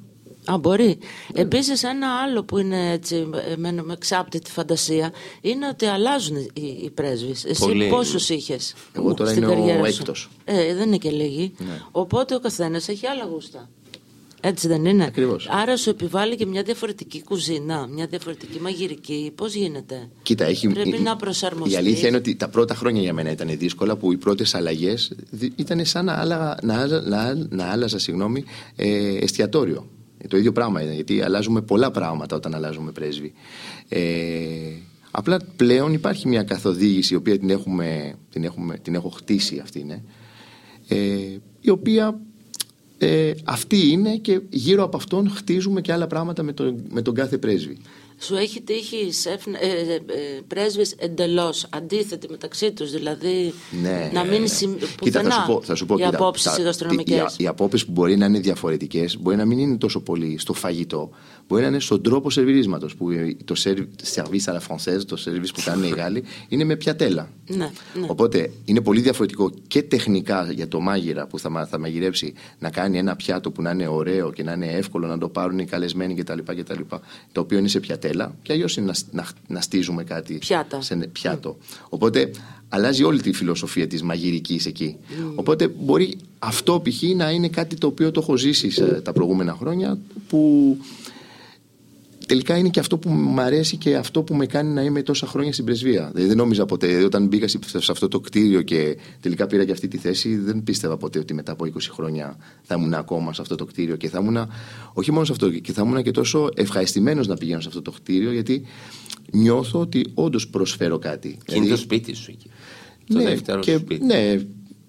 S3: Α, μπορεί. Επίσης, ένα άλλο που είναι έτσι, εμένα με εξάπτει τη φαντασία είναι ότι αλλάζουν οι, οι πρέσβεις. Εσύ
S4: Πολύ.
S3: πόσους είχες.
S5: Εγώ τώρα είμαι ο έκτος.
S3: Ε, δεν είναι και λίγοι. Οπότε ο καθένας έχει άλλα γούστα. Έτσι δεν είναι;
S5: Ακριβώς.
S3: Άρα σου επιβάλλει και μια διαφορετική κουζίνα, μια διαφορετική μαγειρική. Πώς γίνεται;
S5: Κοίτα, έχει,
S3: Πρέπει
S5: η-
S3: να προσαρμοστείς.
S5: Η αλήθεια είναι ότι τα πρώτα χρόνια για μένα ήταν δύσκολα που οι πρώτες αλλαγές ήταν σαν να, άλλαγα, να, άλλα- να, να άλλαζα συγγνώμη, ε, εστιατόριο. Ε, Το ίδιο πράγμα είναι, γιατί αλλάζουμε πολλά πράγματα όταν αλλάζουμε πρέσβη. Ε, απλά πλέον υπάρχει μια καθοδήγηση, η οποία την, έχουμε, την, έχουμε, την έχω χτίσει αυτή είναι, ε, η οποία ε, αυτή είναι και γύρω από αυτόν χτίζουμε και άλλα πράγματα με τον, με τον κάθε πρέσβη.
S3: Σου έχει τύχει σεφ, ε, ε, ε, πρέσβεις εντελώς αντίθετοι μεταξύ τους, δηλαδή
S5: Ναι.
S3: να μην συμ...
S5: Κοίτα,
S3: πουθενά
S5: θα σου πω, θα σου πω
S3: οι
S5: κοίτα,
S3: απόψεις
S5: τα-
S3: οι γαστρονομικές.
S5: Οι, οι απόψεις που μπορεί να είναι διαφορετικές μπορεί να μην είναι τόσο πολύ στο φαγητό. Μπορεί να είναι στον τρόπο σερβιρίσματος. Που το service à la française, το service που κάνουν οι <laughs> Γάλλοι, είναι με πιατέλα.
S3: Ναι, ναι.
S5: Οπότε είναι πολύ διαφορετικό και τεχνικά για το μάγειρα που θα, μα- θα μαγειρέψει να κάνει ένα πιάτο που να είναι ωραίο και να είναι εύκολο να το πάρουν οι καλεσμένοι κτλ. κτλ το οποίο είναι σε πιατέλα. Και αλλιώς είναι να, να, να στίζουμε κάτι
S3: Πιάτα.
S5: σε ένα πιάτο. Οπότε αλλάζει όλη τη φιλοσοφία της μαγειρικής εκεί. Οπότε μπορεί αυτό π.χ. να είναι κάτι το οποίο το έχω ζήσει σε τα προηγούμενα χρόνια που τελικά είναι και αυτό που μου αρέσει και αυτό που με κάνει να είμαι τόσα χρόνια στην πρεσβεία. Δηλαδή δεν νόμιζα ποτέ, δηλαδή όταν μπήκα σε σε αυτό το κτίριο και τελικά πήρα και αυτή τη θέση, δεν πίστευα ποτέ ότι μετά από 20 χρόνια θα ήμουν ακόμα σε αυτό το κτίριο και θα ήμουν, όχι μόνο σε αυτό, και θα ήμουν και τόσο ευχαριστημένος να πηγαίνω σε αυτό το κτίριο, γιατί νιώθω ότι όντως προσφέρω κάτι.
S4: Και είναι το
S5: Δηλαδή,
S4: σπίτι σου εκεί. Το
S5: ναι,
S4: δεύτερο
S5: και,
S4: σου σπίτι.
S5: ναι,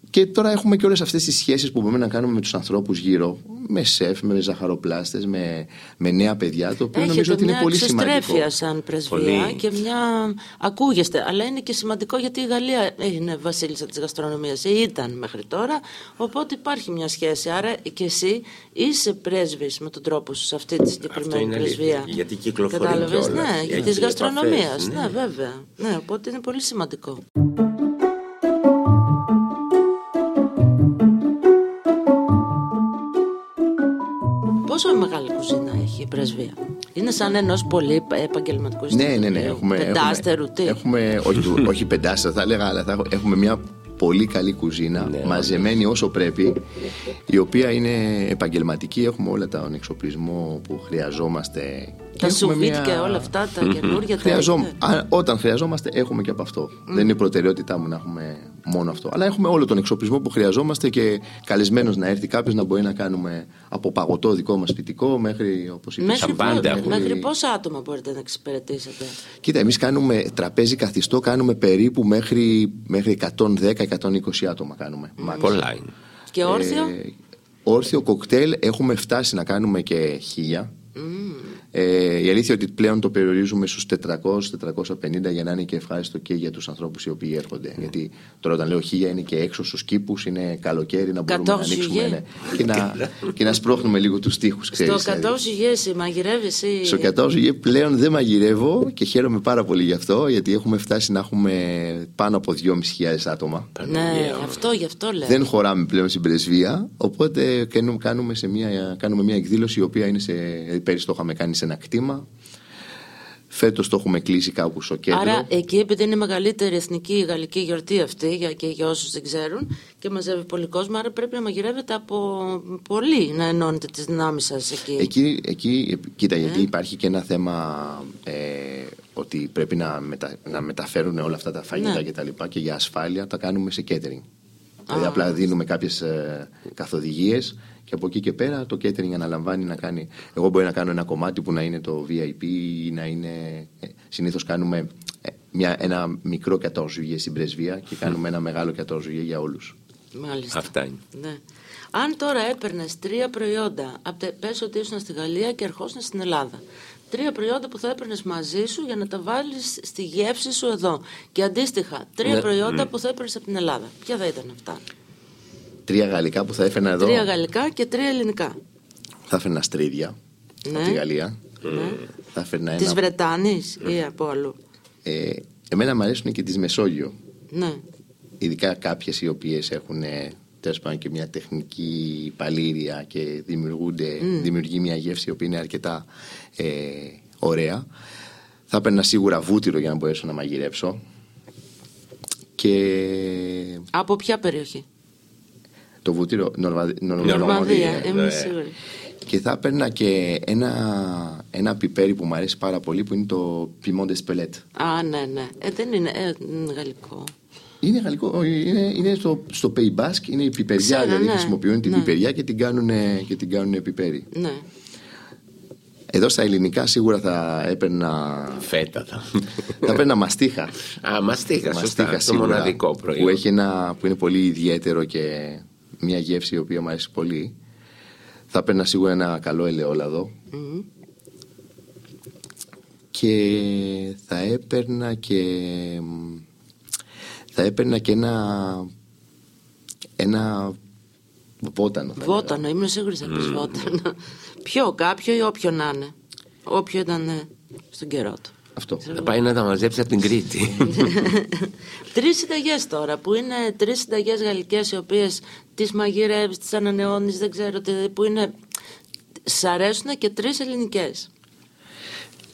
S5: και τώρα έχουμε και όλες αυτές τις σχέσεις που μπορούμε να κάνουμε με τους ανθρώπους γύρω, με σεφ, με ζαχαροπλάστες, με, με νέα παιδιά, το οποίο νομίζω
S3: Έχετε
S5: ότι είναι
S3: μια
S5: πολύ σημαντικό.
S3: εξωστρέφεια σαν πρεσβεία
S4: Πολύ.
S3: και μια ακούγεστε, αλλά είναι και σημαντικό γιατί η Γαλλία είναι βασίλισσα της γαστρονομίας ή ήταν μέχρι τώρα, οπότε υπάρχει μια σχέση. Άρα και εσύ είσαι πρέσβης με τον τρόπο σου σε αυτή τη συγκεκριμένη
S4: είναι αλήθεια,
S3: πρεσβεία.
S4: γιατί κυκλοφορεί
S3: Κατάλαβες,
S4: κιόλας,
S3: ναι,
S4: έχει
S3: για της
S4: επαφές,
S3: γαστρονομίας,
S4: ναι.
S3: ναι βέβαια. Ναι, οπότε είναι πολύ σημαντικό. Μεγάλη κουζίνα έχει η πρεσβεία. Είναι σαν ενός πολύ επαγγελματικού
S5: Ναι, ναι, ναι.
S3: εστιατορίου.
S5: Έχουμε,
S3: Πεντάστερου,
S5: έχουμε,
S3: τι.
S5: έχουμε όχι, του- όχι πεντάστερο θα έλεγα, αλλά θα, έχω- έχουμε μια πολύ καλή κουζίνα,
S4: Ναι,
S5: μαζεμένη όσο πρέπει, η οποία είναι επαγγελματική. Έχουμε όλα τον εξοπλισμό που χρειαζόμαστε. Και
S3: Τα
S5: έχουμε
S3: σουβίτ
S5: μια-
S3: και όλα αυτά τα καινούργια τα
S5: Χρειαζόμ-
S3: έχετε.
S5: α, όταν χρειαζόμαστε, έχουμε και από αυτό. Δεν είναι η προτεραιότητά μου να έχουμε μόνο αυτό. Αλλά έχουμε όλο τον εξοπλισμό που χρειαζόμαστε και καλεσμένος να έρθει κάποιος να μπορεί να κάνουμε από παγωτό δικό μας σπιτικό μέχρι όπως είπες.
S3: Μέχρι,
S4: Τα πάντα
S3: πο-
S4: έχουμε.
S3: μέχρι πόσα άτομα μπορείτε να εξυπηρετήσετε;
S5: Κοίτα, εμείς κάνουμε τραπέζι καθιστό, κάνουμε περίπου μέχρι, μέχρι 110-120 άτομα κάνουμε. max.
S4: Πολλά είναι.
S3: Και όρθιο;
S5: Ε, όρθιο κοκτέιλ έχουμε φτάσει να κάνουμε και χίλια. Ε, η αλήθεια είναι ότι πλέον το περιορίζουμε στους 400-450 για να είναι και ευχάριστο και για τους ανθρώπους οι οποίοι έρχονται. Γιατί τώρα όταν λέω χίλια είναι και έξω στους κήπους, είναι καλοκαίρι να μπορούμε να
S3: 100
S5: ανοίξουμε
S3: ζυγέ.
S5: ναι, και, να, και να σπρώχνουμε λίγο τους τοίχους.
S3: Στο
S5: Ξέρεις, δηλαδή.
S3: κατώ ζυγέ μαγειρεύεις ή.
S5: Στο κατάω ζυγέ πλέον δεν μαγειρεύω και χαίρομαι πάρα πολύ γι' αυτό γιατί έχουμε φτάσει να έχουμε πάνω από 2.500 άτομα.
S3: Ναι, αυτό γι' αυτό λέω.
S5: Δεν χωράμε πλέον στην πρεσβεία, οπότε κάνουμε- κάνουμε, σε μια, κάνουμε μια εκδήλωση η οποία είναι σε. δηλαδή Πέρυσι το είχαμε κάνει σε ένα κτήμα. Φέτος το έχουμε κλείσει κάπου στο κέντρο.
S3: Άρα εκεί επειδή είναι η μεγαλύτερη εθνική γαλλική γιορτή αυτή για, και για όσους δεν ξέρουν και μαζεύει πολύ κόσμο άρα πρέπει να μαγειρεύετε από πολύ να ενώνετε τις δυνάμεις σας εκεί.
S5: Εκεί, εκεί κοίτα,
S3: Ναι.
S5: γιατί υπάρχει και ένα θέμα ε, ότι πρέπει να, μετα, να μεταφέρουν όλα αυτά τα φαγητά
S3: Ναι.
S5: και τα λοιπά και για ασφάλεια τα κάνουμε σε catering. Δηλαδή απλά δίνουμε κάποιες ε, καθοδηγίες και από εκεί και πέρα το catering αναλαμβάνει να κάνει. Εγώ μπορεί να κάνω ένα κομμάτι που να είναι το VIP ή να είναι. Ε, Συνήθως κάνουμε ε, μια, ένα μικρό κατόζουγε στην πρεσβεία και κάνουμε ένα μεγάλο κατόζουγε για όλους.
S3: Μάλιστα.
S4: Αυτά είναι.
S3: Ναι. Αν τώρα έπαιρνες τρία προϊόντα, από τε- πες ότι ήσουν στη Γαλλία και ερχόσουν στην Ελλάδα. Τρία προϊόντα που θα έπαιρνες μαζί σου για να τα βάλεις στη γεύση σου εδώ. Και αντίστοιχα, τρία
S4: Ναι.
S3: προϊόντα που θα έπαιρνες από την Ελλάδα. Ποια θα ήταν αυτά;
S5: Τρία γαλλικά που θα έφερνα εδώ.
S3: Τρία γαλλικά και τρία ελληνικά.
S5: Θα έφερνα στρίδια
S3: Ναι.
S5: από τη Γαλλία.
S3: Ναι.
S5: Θα έφερνα
S3: Της
S5: ένα.
S3: Βρετάνης ή από αλλού;
S5: Ε, εμένα μου αρέσουν και της Μεσόγειο.
S3: Ναι.
S5: Ειδικά κάποιες οι οποίες έχουν ε, τέλος πάντων και μια τεχνική παλήρια και δημιουργούνται, δημιουργεί μια γεύση η οποία είναι αρκετά ε, ωραία. Θα έπαιρνα σίγουρα βούτυρο για να μπορέσω να μαγειρέψω. Και
S3: Από ποια περιοχή;
S5: το βούτυρο Νορβαδ... Νορ-
S3: Νορμανδία,
S5: Νορμανδία.
S3: είμαι
S4: ναι.
S3: σίγουρη.
S5: Και θα έπαιρνα και ένα, ένα πιπέρι που μου αρέσει πάρα πολύ που είναι το piment d'Espelette.
S3: Α, ναι, ναι. Ε, δεν είναι, ε, είναι γαλλικό.
S5: Είναι γαλλικό, όχι, είναι, είναι στο, στο Pays Basque, είναι η πιπεριά,
S3: Ξέρω,
S5: δηλαδή
S3: ναι.
S5: χρησιμοποιούν την
S3: Ναι.
S5: πιπεριά και την κάνουν, και την κάνουν πιπέρι.
S3: Ναι.
S5: Εδώ στα ελληνικά σίγουρα θα έπαιρνα,
S4: Φέτα θα.
S5: θα έπαιρνα μαστίχα.
S4: Α, μαστίχα, σωστά. Το
S5: σίγουρα,
S4: μοναδικό προϊόν.
S5: Που, έχει ένα, που είναι πολύ ιδιαίτερο και μια γεύση η οποία μου αρέσει πολύ. Θα έπαιρνα σίγουρα ένα καλό ελαιόλαδο.
S3: Μμμ.
S5: και θα έπαιρνα και θα έπαιρνα και ένα ένα βότανο. θα
S3: Βότανο, ήμουν σίγουρη θα πεις βότανο. Ποιο, κάποιο ή όποιο να είναι. Όποιο ήταν ε, στον καιρό του.
S5: Αυτό.
S4: Θα πάει να τα μαζέψει από την Κρήτη. <laughs>
S3: Τρεις συνταγές τώρα, που είναι τρεις συνταγές γαλλικές, οι οποίες τις μαγειρεύεις, τις ανανεώνεις, δεν ξέρω τι, που είναι. Σ' αρέσουν και τρεις ελληνικές.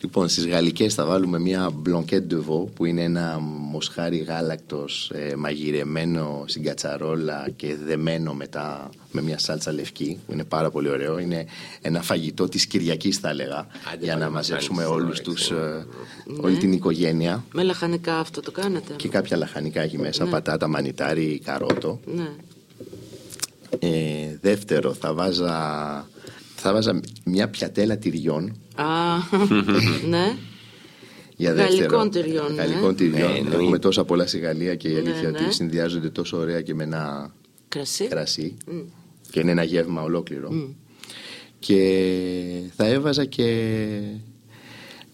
S5: Λοιπόν, στις γαλλικές θα βάλουμε μια blanquette de veau που είναι ένα μοσχάρι γάλακτος ε, μαγειρεμένο στην κατσαρόλα και δεμένο μετά με μια σάλτσα λευκή που είναι πάρα πολύ ωραίο. Είναι ένα φαγητό της Κυριακής θα έλεγα
S4: Άντε,
S5: για να
S4: πάλι
S5: μαζέψουμε
S4: μάλιστα,
S5: όλους τους,
S4: ξέρω.
S5: ε, όλη την οικογένεια
S3: Με λαχανικά αυτό το κάνετε;
S5: και κάποια λαχανικά εκεί μέσα, πατάτα, μανιτάρι, καρότο.
S3: Ναι.
S5: Ε, δεύτερο θα βάζα, θα βάζα μια πιατέλα τυριών
S3: Α, ναι.
S5: Για
S3: Γαλλικών
S5: δεύτερο.
S3: τυριών, ναι.
S5: Γαλλικών τυριών.
S4: Ναι, εννοείται.
S5: Έχουμε τόσα πολλά στη Γαλλία και η
S3: Ναι,
S5: αλήθεια
S3: ναι.
S5: ότι συνδυάζονται τόσο ωραία και με ένα
S3: Κρασί.
S5: κρασί. Και είναι ένα γεύμα ολόκληρο. Και θα έβαζα και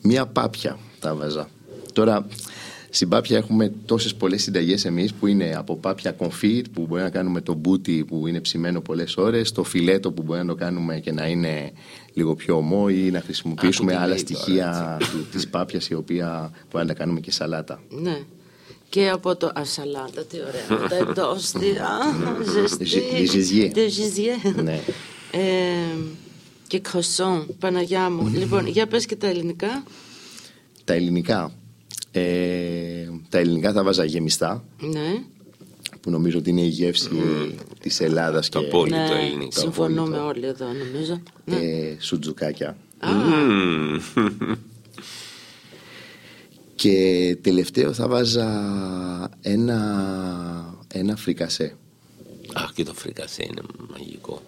S5: μία πάπια θα έβαζα. Τώρα στην πάπια έχουμε τόσες πολλές συνταγές εμείς που είναι από πάπια κομφίτ που μπορεί να κάνουμε το μπούτι που είναι ψημένο πολλές ώρες, το φιλέτο που μπορεί να το κάνουμε και να είναι λίγο πιο ομό ή να χρησιμοποιήσουμε
S4: Άκου τι
S5: άλλα
S4: λέει τώρα,
S5: στοιχεία του, της πάπιας η οποία μπορεί να τα κάνουμε και σαλάτα.
S3: Ναι. Και από το. Α, σαλάτα, τι ωραία. Τα εντόστη. Α, ζεστή.
S5: Ζι- ζιζιέ.
S3: Τε ζιζιέ.
S5: Ναι.
S3: Ε, και κροσόν, Παναγιά μου. λοιπόν, για πες και τα ελληνικά.
S5: Τα ελληνικά. Ε, τα ελληνικά θα βάζα γεμιστά
S3: Ναι.
S5: που νομίζω ότι είναι η γεύση της Ελλάδας
S4: Το
S5: και
S4: απόλυτο
S3: ναι,
S4: ελληνικό.
S3: συμφωνούμε όλοι εδώ, νομίζω. Ναι.
S5: ε, σουτζουκάκια.
S3: Α,
S4: Μμμ.
S5: Και τελευταίο θα βάζα ένα, ένα φρικασέ.
S4: Αχ, και το φρικασέ είναι μαγικό.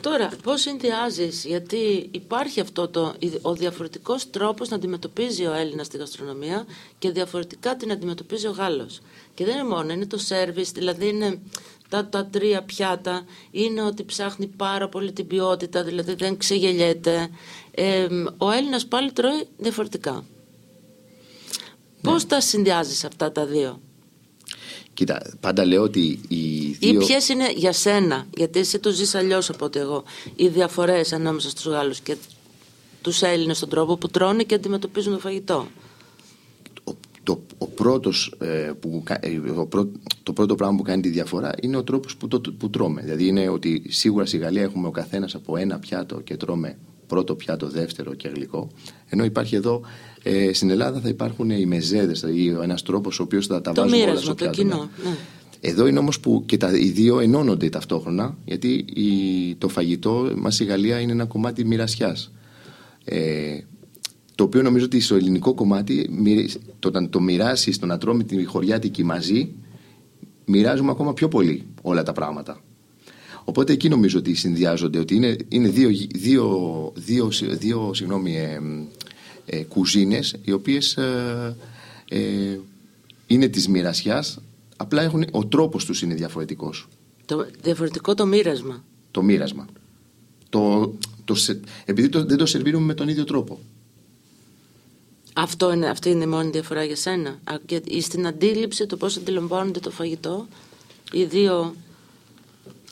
S3: Τώρα, πώς συνδυάζεις, γιατί υπάρχει αυτό το, ο διαφορετικός τρόπος να αντιμετωπίζει ο Έλληνας τη γαστρονομία και διαφορετικά την αντιμετωπίζει ο Γάλλος. Και δεν είναι μόνο, είναι το σέρβις, δηλαδή είναι τα, τα τρία πιάτα, είναι ότι ψάχνει πάρα πολύ την ποιότητα, δηλαδή δεν ξεγελιέται. Ε, ο Έλληνας πάλι τρώει διαφορετικά. Πώς τα συνδυάζεις αυτά τα δύο;
S5: Κοίτα, πάντα λέω ότι οι
S3: Ή
S5: δύο...
S3: ποιες είναι για σένα, γιατί εσύ το ζεις αλλιώς από ότι εγώ, οι διαφορές ανάμεσα στους Γάλλους και τους Έλληνες στον τρόπο που τρώνε και αντιμετωπίζουν το φαγητό;
S5: ο, το, ο πρώτος, ε, που, κα- ε, ο πρω- το πρώτο πράγμα που κάνει τη διαφορά είναι ο τρόπος που, το, που τρώμε. Δηλαδή είναι ότι σίγουρα στη Γαλλία έχουμε ο καθένας από ένα πιάτο και τρώμε πρώτο πιάτο, δεύτερο και γλυκό. Ενώ υπάρχει εδώ, ε, στην Ελλάδα θα υπάρχουν οι μεζέδες, δηλαδή ένας τρόπος ο οποίος θα τα
S3: Το
S5: βάζουμε όλα
S3: μοίρασμα,
S5: στο
S3: το
S5: πιάτο.
S3: κοινό, ναι.
S5: Εδώ είναι όμως που και τα, οι δύο ενώνονται ταυτόχρονα γιατί η, το φαγητό μας στη Γαλλία είναι ένα κομμάτι μοιρασιάς. Ε, το οποίο νομίζω ότι στο ελληνικό κομμάτι μοιρι- το, όταν το μοιράσεις, το να τρώμε τη χωριάτικη μαζί μοιράζουμε ακόμα πιο πολύ όλα τα πράγματα. Οπότε εκεί νομίζω ότι συνδυάζονται, ότι είναι, είναι δύο, δύο, δύο, δύο συγγνώμη, ε, ε, κουζίνες οι οποίες ε, ε, είναι της μοιρασιάς απλά έχουν, ο τρόπος τους είναι διαφορετικός.
S3: Το διαφορετικό το μοίρασμα.
S5: Το μοίρασμα. Το, το, σε- επειδή το, δεν το σερβίρουμε με τον ίδιο τρόπο.
S3: Αυτό είναι, αυτή είναι η μόνη διαφορά για σένα. Α, και ή στην αντίληψη το πώς αντιλαμβάνονται το φαγητό. Οι δύο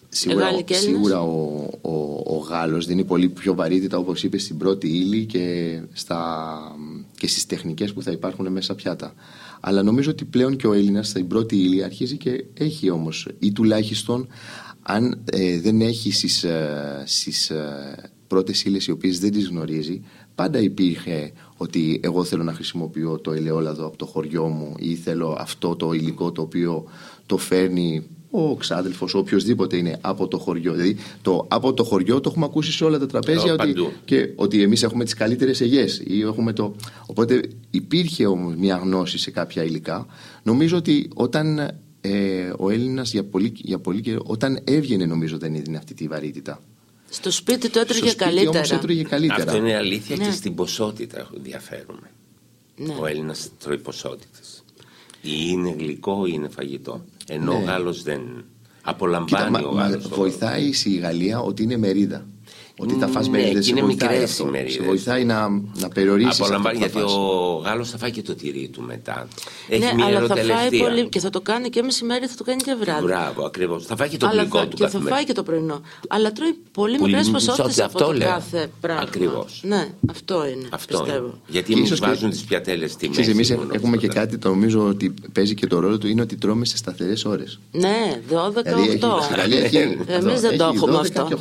S5: Σίγουρα,
S3: Γάλλοι και Έλληνες.
S5: σίγουρα ο, ο, ο Γάλλος δίνει πολύ πιο βαρύτητα όπως είπες στην πρώτη ύλη και, στα, και στις τεχνικές που θα υπάρχουν μέσα πιάτα. Αλλά νομίζω ότι πλέον και ο Έλληνας στην πρώτη ύλη αρχίζει και έχει όμως ή τουλάχιστον αν ε, δεν έχει στις, ε, στις ε, πρώτες ύλες οι οποίες δεν τις γνωρίζει πάντα υπήρχε ότι εγώ θέλω να χρησιμοποιώ το ελαιόλαδο από το χωριό μου ή θέλω αυτό το υλικό το οποίο το φέρνει ο ξάδελφος, ο οποιοδήποτε είναι από το χωριό. Δηλαδή, το από το χωριό το έχουμε ακούσει σε όλα τα τραπέζια
S4: Ε,
S5: ότι,
S4: παντού.
S5: και ότι εμείς έχουμε τις καλύτερες αιγέ. Το... Οπότε υπήρχε όμως μια γνώση σε κάποια υλικά. Νομίζω ότι όταν ε, ο Έλληνας για πολύ, για πολύ καιρό, όταν έβγαινε, νομίζω δεν έδινε αυτή τη βαρύτητα.
S3: στο σπίτι του έτρωγε
S5: Στο σπίτι
S3: καλύτερα.
S5: όμως έτρωγε καλύτερα.
S4: Αυτό είναι αλήθεια
S3: Ναι.
S4: και στην ποσότητα διαφέρουμε.
S3: Ναι.
S4: Ο Έλληνας τρώει ποσότητες. Ή είναι γλυκό ή είναι φαγητό. Ενώ ο
S5: Ναι.
S4: Γάλλος δεν.
S5: Κοίτα,
S4: Απολαμβάνει
S5: μα,
S4: ο
S5: μα
S4: Γάλλος. το-
S5: βοηθάει στη Γαλλία ότι είναι μερίδα. Ότι τα φας
S4: Ναι,
S5: μπέρι δεν
S4: και
S5: σε
S4: είναι
S5: βοηθάει
S4: μικρές
S5: αυτό.
S4: οι μερίδες.
S5: Σε βοηθάει να, να περιορίσεις
S4: Απολαμβάνει
S5: αυτό που
S4: γιατί
S5: θα φας.
S4: ο Γάλλος θα φάει και το τυρί του μετά. Έχει
S3: ναι,
S4: μια
S3: αλλά θα φάει
S4: ερωτελευτία.
S3: πολύ και θα το κάνει και μεσημέρι, θα το κάνει και βράδυ.
S4: Μπράβο, ακριβώς. Θα φάει και το
S3: αλλά
S4: γλυκό
S3: θα,
S4: του
S3: και θα
S4: καθημερινά.
S3: φάει και το πρωινό. Αλλά τρώει πολύ
S4: Πολύ
S3: μικρέ
S4: μικρές
S3: ποσότητες από
S4: αυτό
S3: το
S4: λέω.
S3: κάθε πράγμα.
S4: Ακριβώς.
S3: Ναι, αυτό είναι.
S4: Αυτό
S3: πιστεύω.
S4: είναι. Γιατί
S5: Και
S4: μου
S5: ίσως και-
S4: βάζουν τις πιατέλες στη μέση.
S5: Ξέρεις, εμείς
S4: μόνο
S5: έχουμε και
S4: αυτό.
S5: κάτι το νομίζω ότι παίζει και το ρόλο του είναι ότι τρώμε σε σταθερές ώρες.
S3: Ναι, 12-8.
S5: Δηλαδή, έχει- στη Γαλλία έχει-
S3: Εμείς δεν το
S5: έχει
S3: έχουμε
S5: 12
S3: αυτό.
S5: και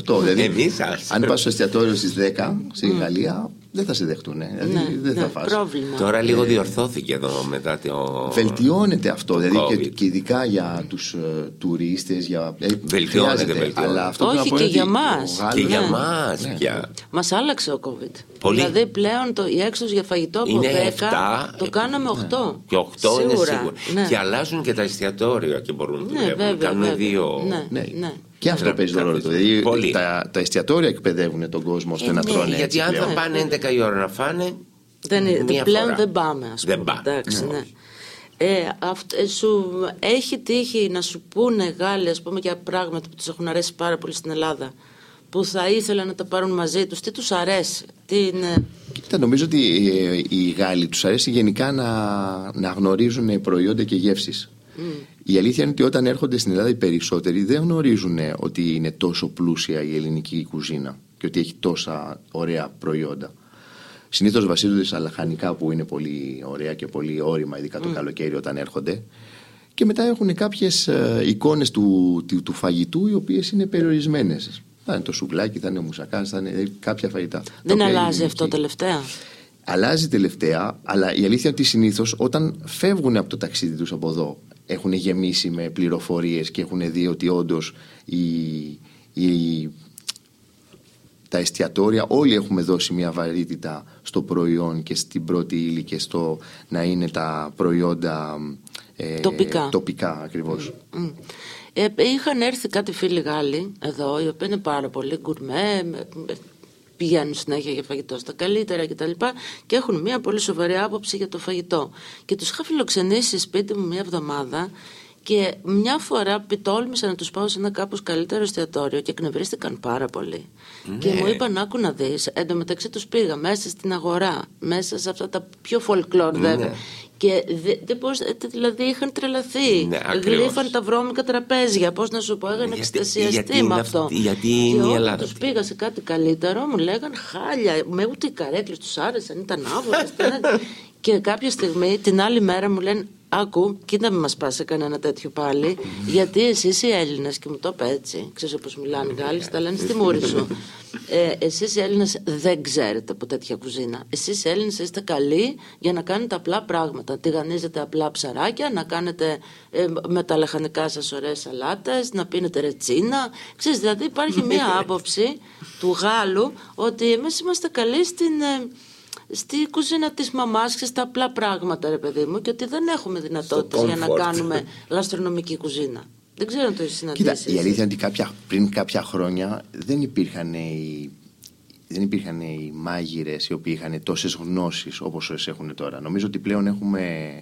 S5: 8. Δηλαδή,
S4: Εμείς, ας.
S5: αν πας στο εστιατόριο στις 10 στη Γαλλία, δεν θα σε δεχτούν. Δηλαδή,
S3: Ναι,
S5: δεν
S3: ναι,
S5: θα φας.
S3: πρόβλημα.
S4: Τώρα λίγο διορθώθηκε εδώ μετά το.
S5: Βελτιώνεται αυτό, δηλαδή και,
S4: COVID.
S5: και ειδικά για τους ε, τουρίστες, για, ε,
S4: Βελτιώνεται,
S5: χρειάζεται.
S4: βελτιώνεται.
S5: Αλλά αυτό
S3: Όχι,
S5: πρέπει να πω
S3: και
S5: είναι
S3: για
S5: ότι
S3: μας.
S5: ο Γάλλος-
S4: Και για
S3: Ναι.
S4: μας
S5: Ναι.
S4: πια.
S3: Μας άλλαξε ο COVID.
S4: Πολύ.
S3: Δηλαδή πλέον το, η έξοδος για φαγητό από
S4: Είναι
S3: 10
S4: εφτά,
S3: το κάναμε 8.
S4: Και 8 είναι
S3: Σίγουρα,
S4: σίγουρο.
S3: Ναι.
S4: Και αλλάζουν και τα εστιατόρια και μπορούν να
S3: Ναι,
S4: δουλεύουν.
S3: βέβαια,
S4: Κάνουν
S3: βέβαια.
S4: δύο.
S3: Ναι.
S5: Ναι.
S3: Ναι.
S5: Και αυτό παίζει τον ρόλο του. Δηλαδή
S4: Πολύ.
S5: τα, τα εστιατόρια εκπαιδεύουν τον κόσμο ώστε
S4: Ε,
S5: να
S4: ναι,
S5: τρώνε
S4: γιατί
S5: έτσι
S4: αν
S5: πλέον.
S4: θα πάνε 11 η ώρα να φάνε.
S3: Δεν, είναι-
S4: μία
S3: πλέον
S4: φορά.
S3: δεν πάμε, ας πούμε.
S4: Δεν πάμε.
S3: Εντάξει,
S4: Ναι,
S3: ναι.
S4: όχι.
S3: Ε, αυτ- ε, σου έχει τύχει να σου πούνε Γάλλοι ας πούμε για πράγματα που τους έχουν αρέσει πάρα πολύ στην Ελλάδα που θα ήθελαν να τα πάρουν μαζί τους τι τους αρέσει τι είναι
S5: Κοίτα, νομίζω ότι ε, οι Γάλλοι τους αρέσει γενικά να, να γνωρίζουν προϊόντα και γεύσεις. Η αλήθεια είναι ότι όταν έρχονται στην Ελλάδα οι περισσότεροι δεν γνωρίζουν ότι είναι τόσο πλούσια η ελληνική κουζίνα και ότι έχει τόσα ωραία προϊόντα. Συνήθως βασίζονται στα λαχανικά που είναι πολύ ωραία και πολύ όρημα, ειδικά το καλοκαίρι όταν έρχονται. Και μετά έχουν κάποιες ε, εικόνες του, του, του φαγητού οι οποίες είναι περιορισμένες. Θα είναι το σουβλάκι, θα είναι ο μουσακάς, θα είναι ε, κάποια φαγητά. τα
S3: δεν
S5: οποία είναι
S3: αλλάζει αυτό
S5: ελληνική.
S3: τελευταία;
S5: Αλλάζει τελευταία, αλλά η αλήθεια είναι ότι συνήθως όταν φεύγουν από το ταξίδι τους από εδώ, έχουν γεμίσει με πληροφορίες και έχουν δει ότι όντως η, η, τα εστιατόρια, όλοι έχουμε δώσει μια βαρύτητα στο προϊόν και στην πρώτη ύλη και στο να είναι τα προϊόντα ε,
S3: Τοπικά.
S5: τοπικά ακριβώς.
S3: Μμ. Ε, είχαν έρθει κάτι φίλοι Γάλλοι εδώ, οι οποίοι είναι πάρα πολύ γκουρμέ, με- με- πηγαίνουν συνέχεια για φαγητό στα καλύτερα κτλ. Και, και έχουν μια πολύ σοβαρή άποψη για το φαγητό. Και τους είχα φιλοξενήσει σπίτι μου μια εβδομάδα και μια φορά τόλμησα να τους πάω σε ένα κάπως καλύτερο εστιατόριο και εκνευρίστηκαν πάρα πολύ. Και μου είπαν, άκου να δεις, εν τω μεταξύ τους πήγα μέσα στην αγορά, μέσα σε αυτά τα πιο folklore βέβαια. Και δε- δεν μπορούσα- ε, δηλαδή είχαν τρελαθεί.
S4: Ναι, ακριβώς.
S3: Γλύφαν τα βρώμικα τραπέζια. Πώς να σου πω, έκανε
S4: Γιατί-
S3: εκστασιαστεί
S4: γιατί
S3: με
S4: είναι
S3: αυτό.
S4: αυτή- γιατί
S3: και
S4: είναι η
S3: όταν
S4: Ελλάδα
S3: τους
S4: αυτή.
S3: πήγα σε κάτι καλύτερο, μου λέγαν χάλια. Με ούτε οι καρέκλες τους άρεσαν, ήταν άβολε. <laughs> και κάποια στιγμή, την άλλη μέρα μου λένε Άκου, κοίτα με μας πας σε κανένα τέτοιο πάλι, γιατί εσείς οι Έλληνες, και μου το είπε έτσι, ξέρεις όπως μιλάνε οι Γάλλοι, τα λένε στη μούρη σου. Ε, εσείς οι Έλληνες δεν ξέρετε από τέτοια κουζίνα. Εσείς οι Έλληνες είστε καλοί για να κάνετε απλά πράγματα. Τηγανίζετε απλά ψαράκια, να κάνετε ε, με τα λαχανικά σας ωραίες σαλάτες, να πίνετε ρετσίνα. Ξέρεις, δηλαδή υπάρχει μία άποψη του Γάλλου ότι εμείς είμαστε καλοί στην. ε, στη κουζίνα της μαμάς και στα απλά πράγματα ρε παιδί μου και ότι δεν έχουμε δυνατότητες για να
S4: comfort.
S3: κάνουμε γαστρονομική κουζίνα. Δεν ξέρω αν το έχεις
S5: Κοίτα,
S3: συναντήσει.
S5: η αλήθεια είναι ότι κάποια, πριν κάποια χρόνια δεν υπήρχαν οι, δεν υπήρχαν οι μάγειρες οι οποίοι είχαν τόσες γνώσεις όπως όσες έχουν τώρα. Νομίζω ότι πλέον έχουμε...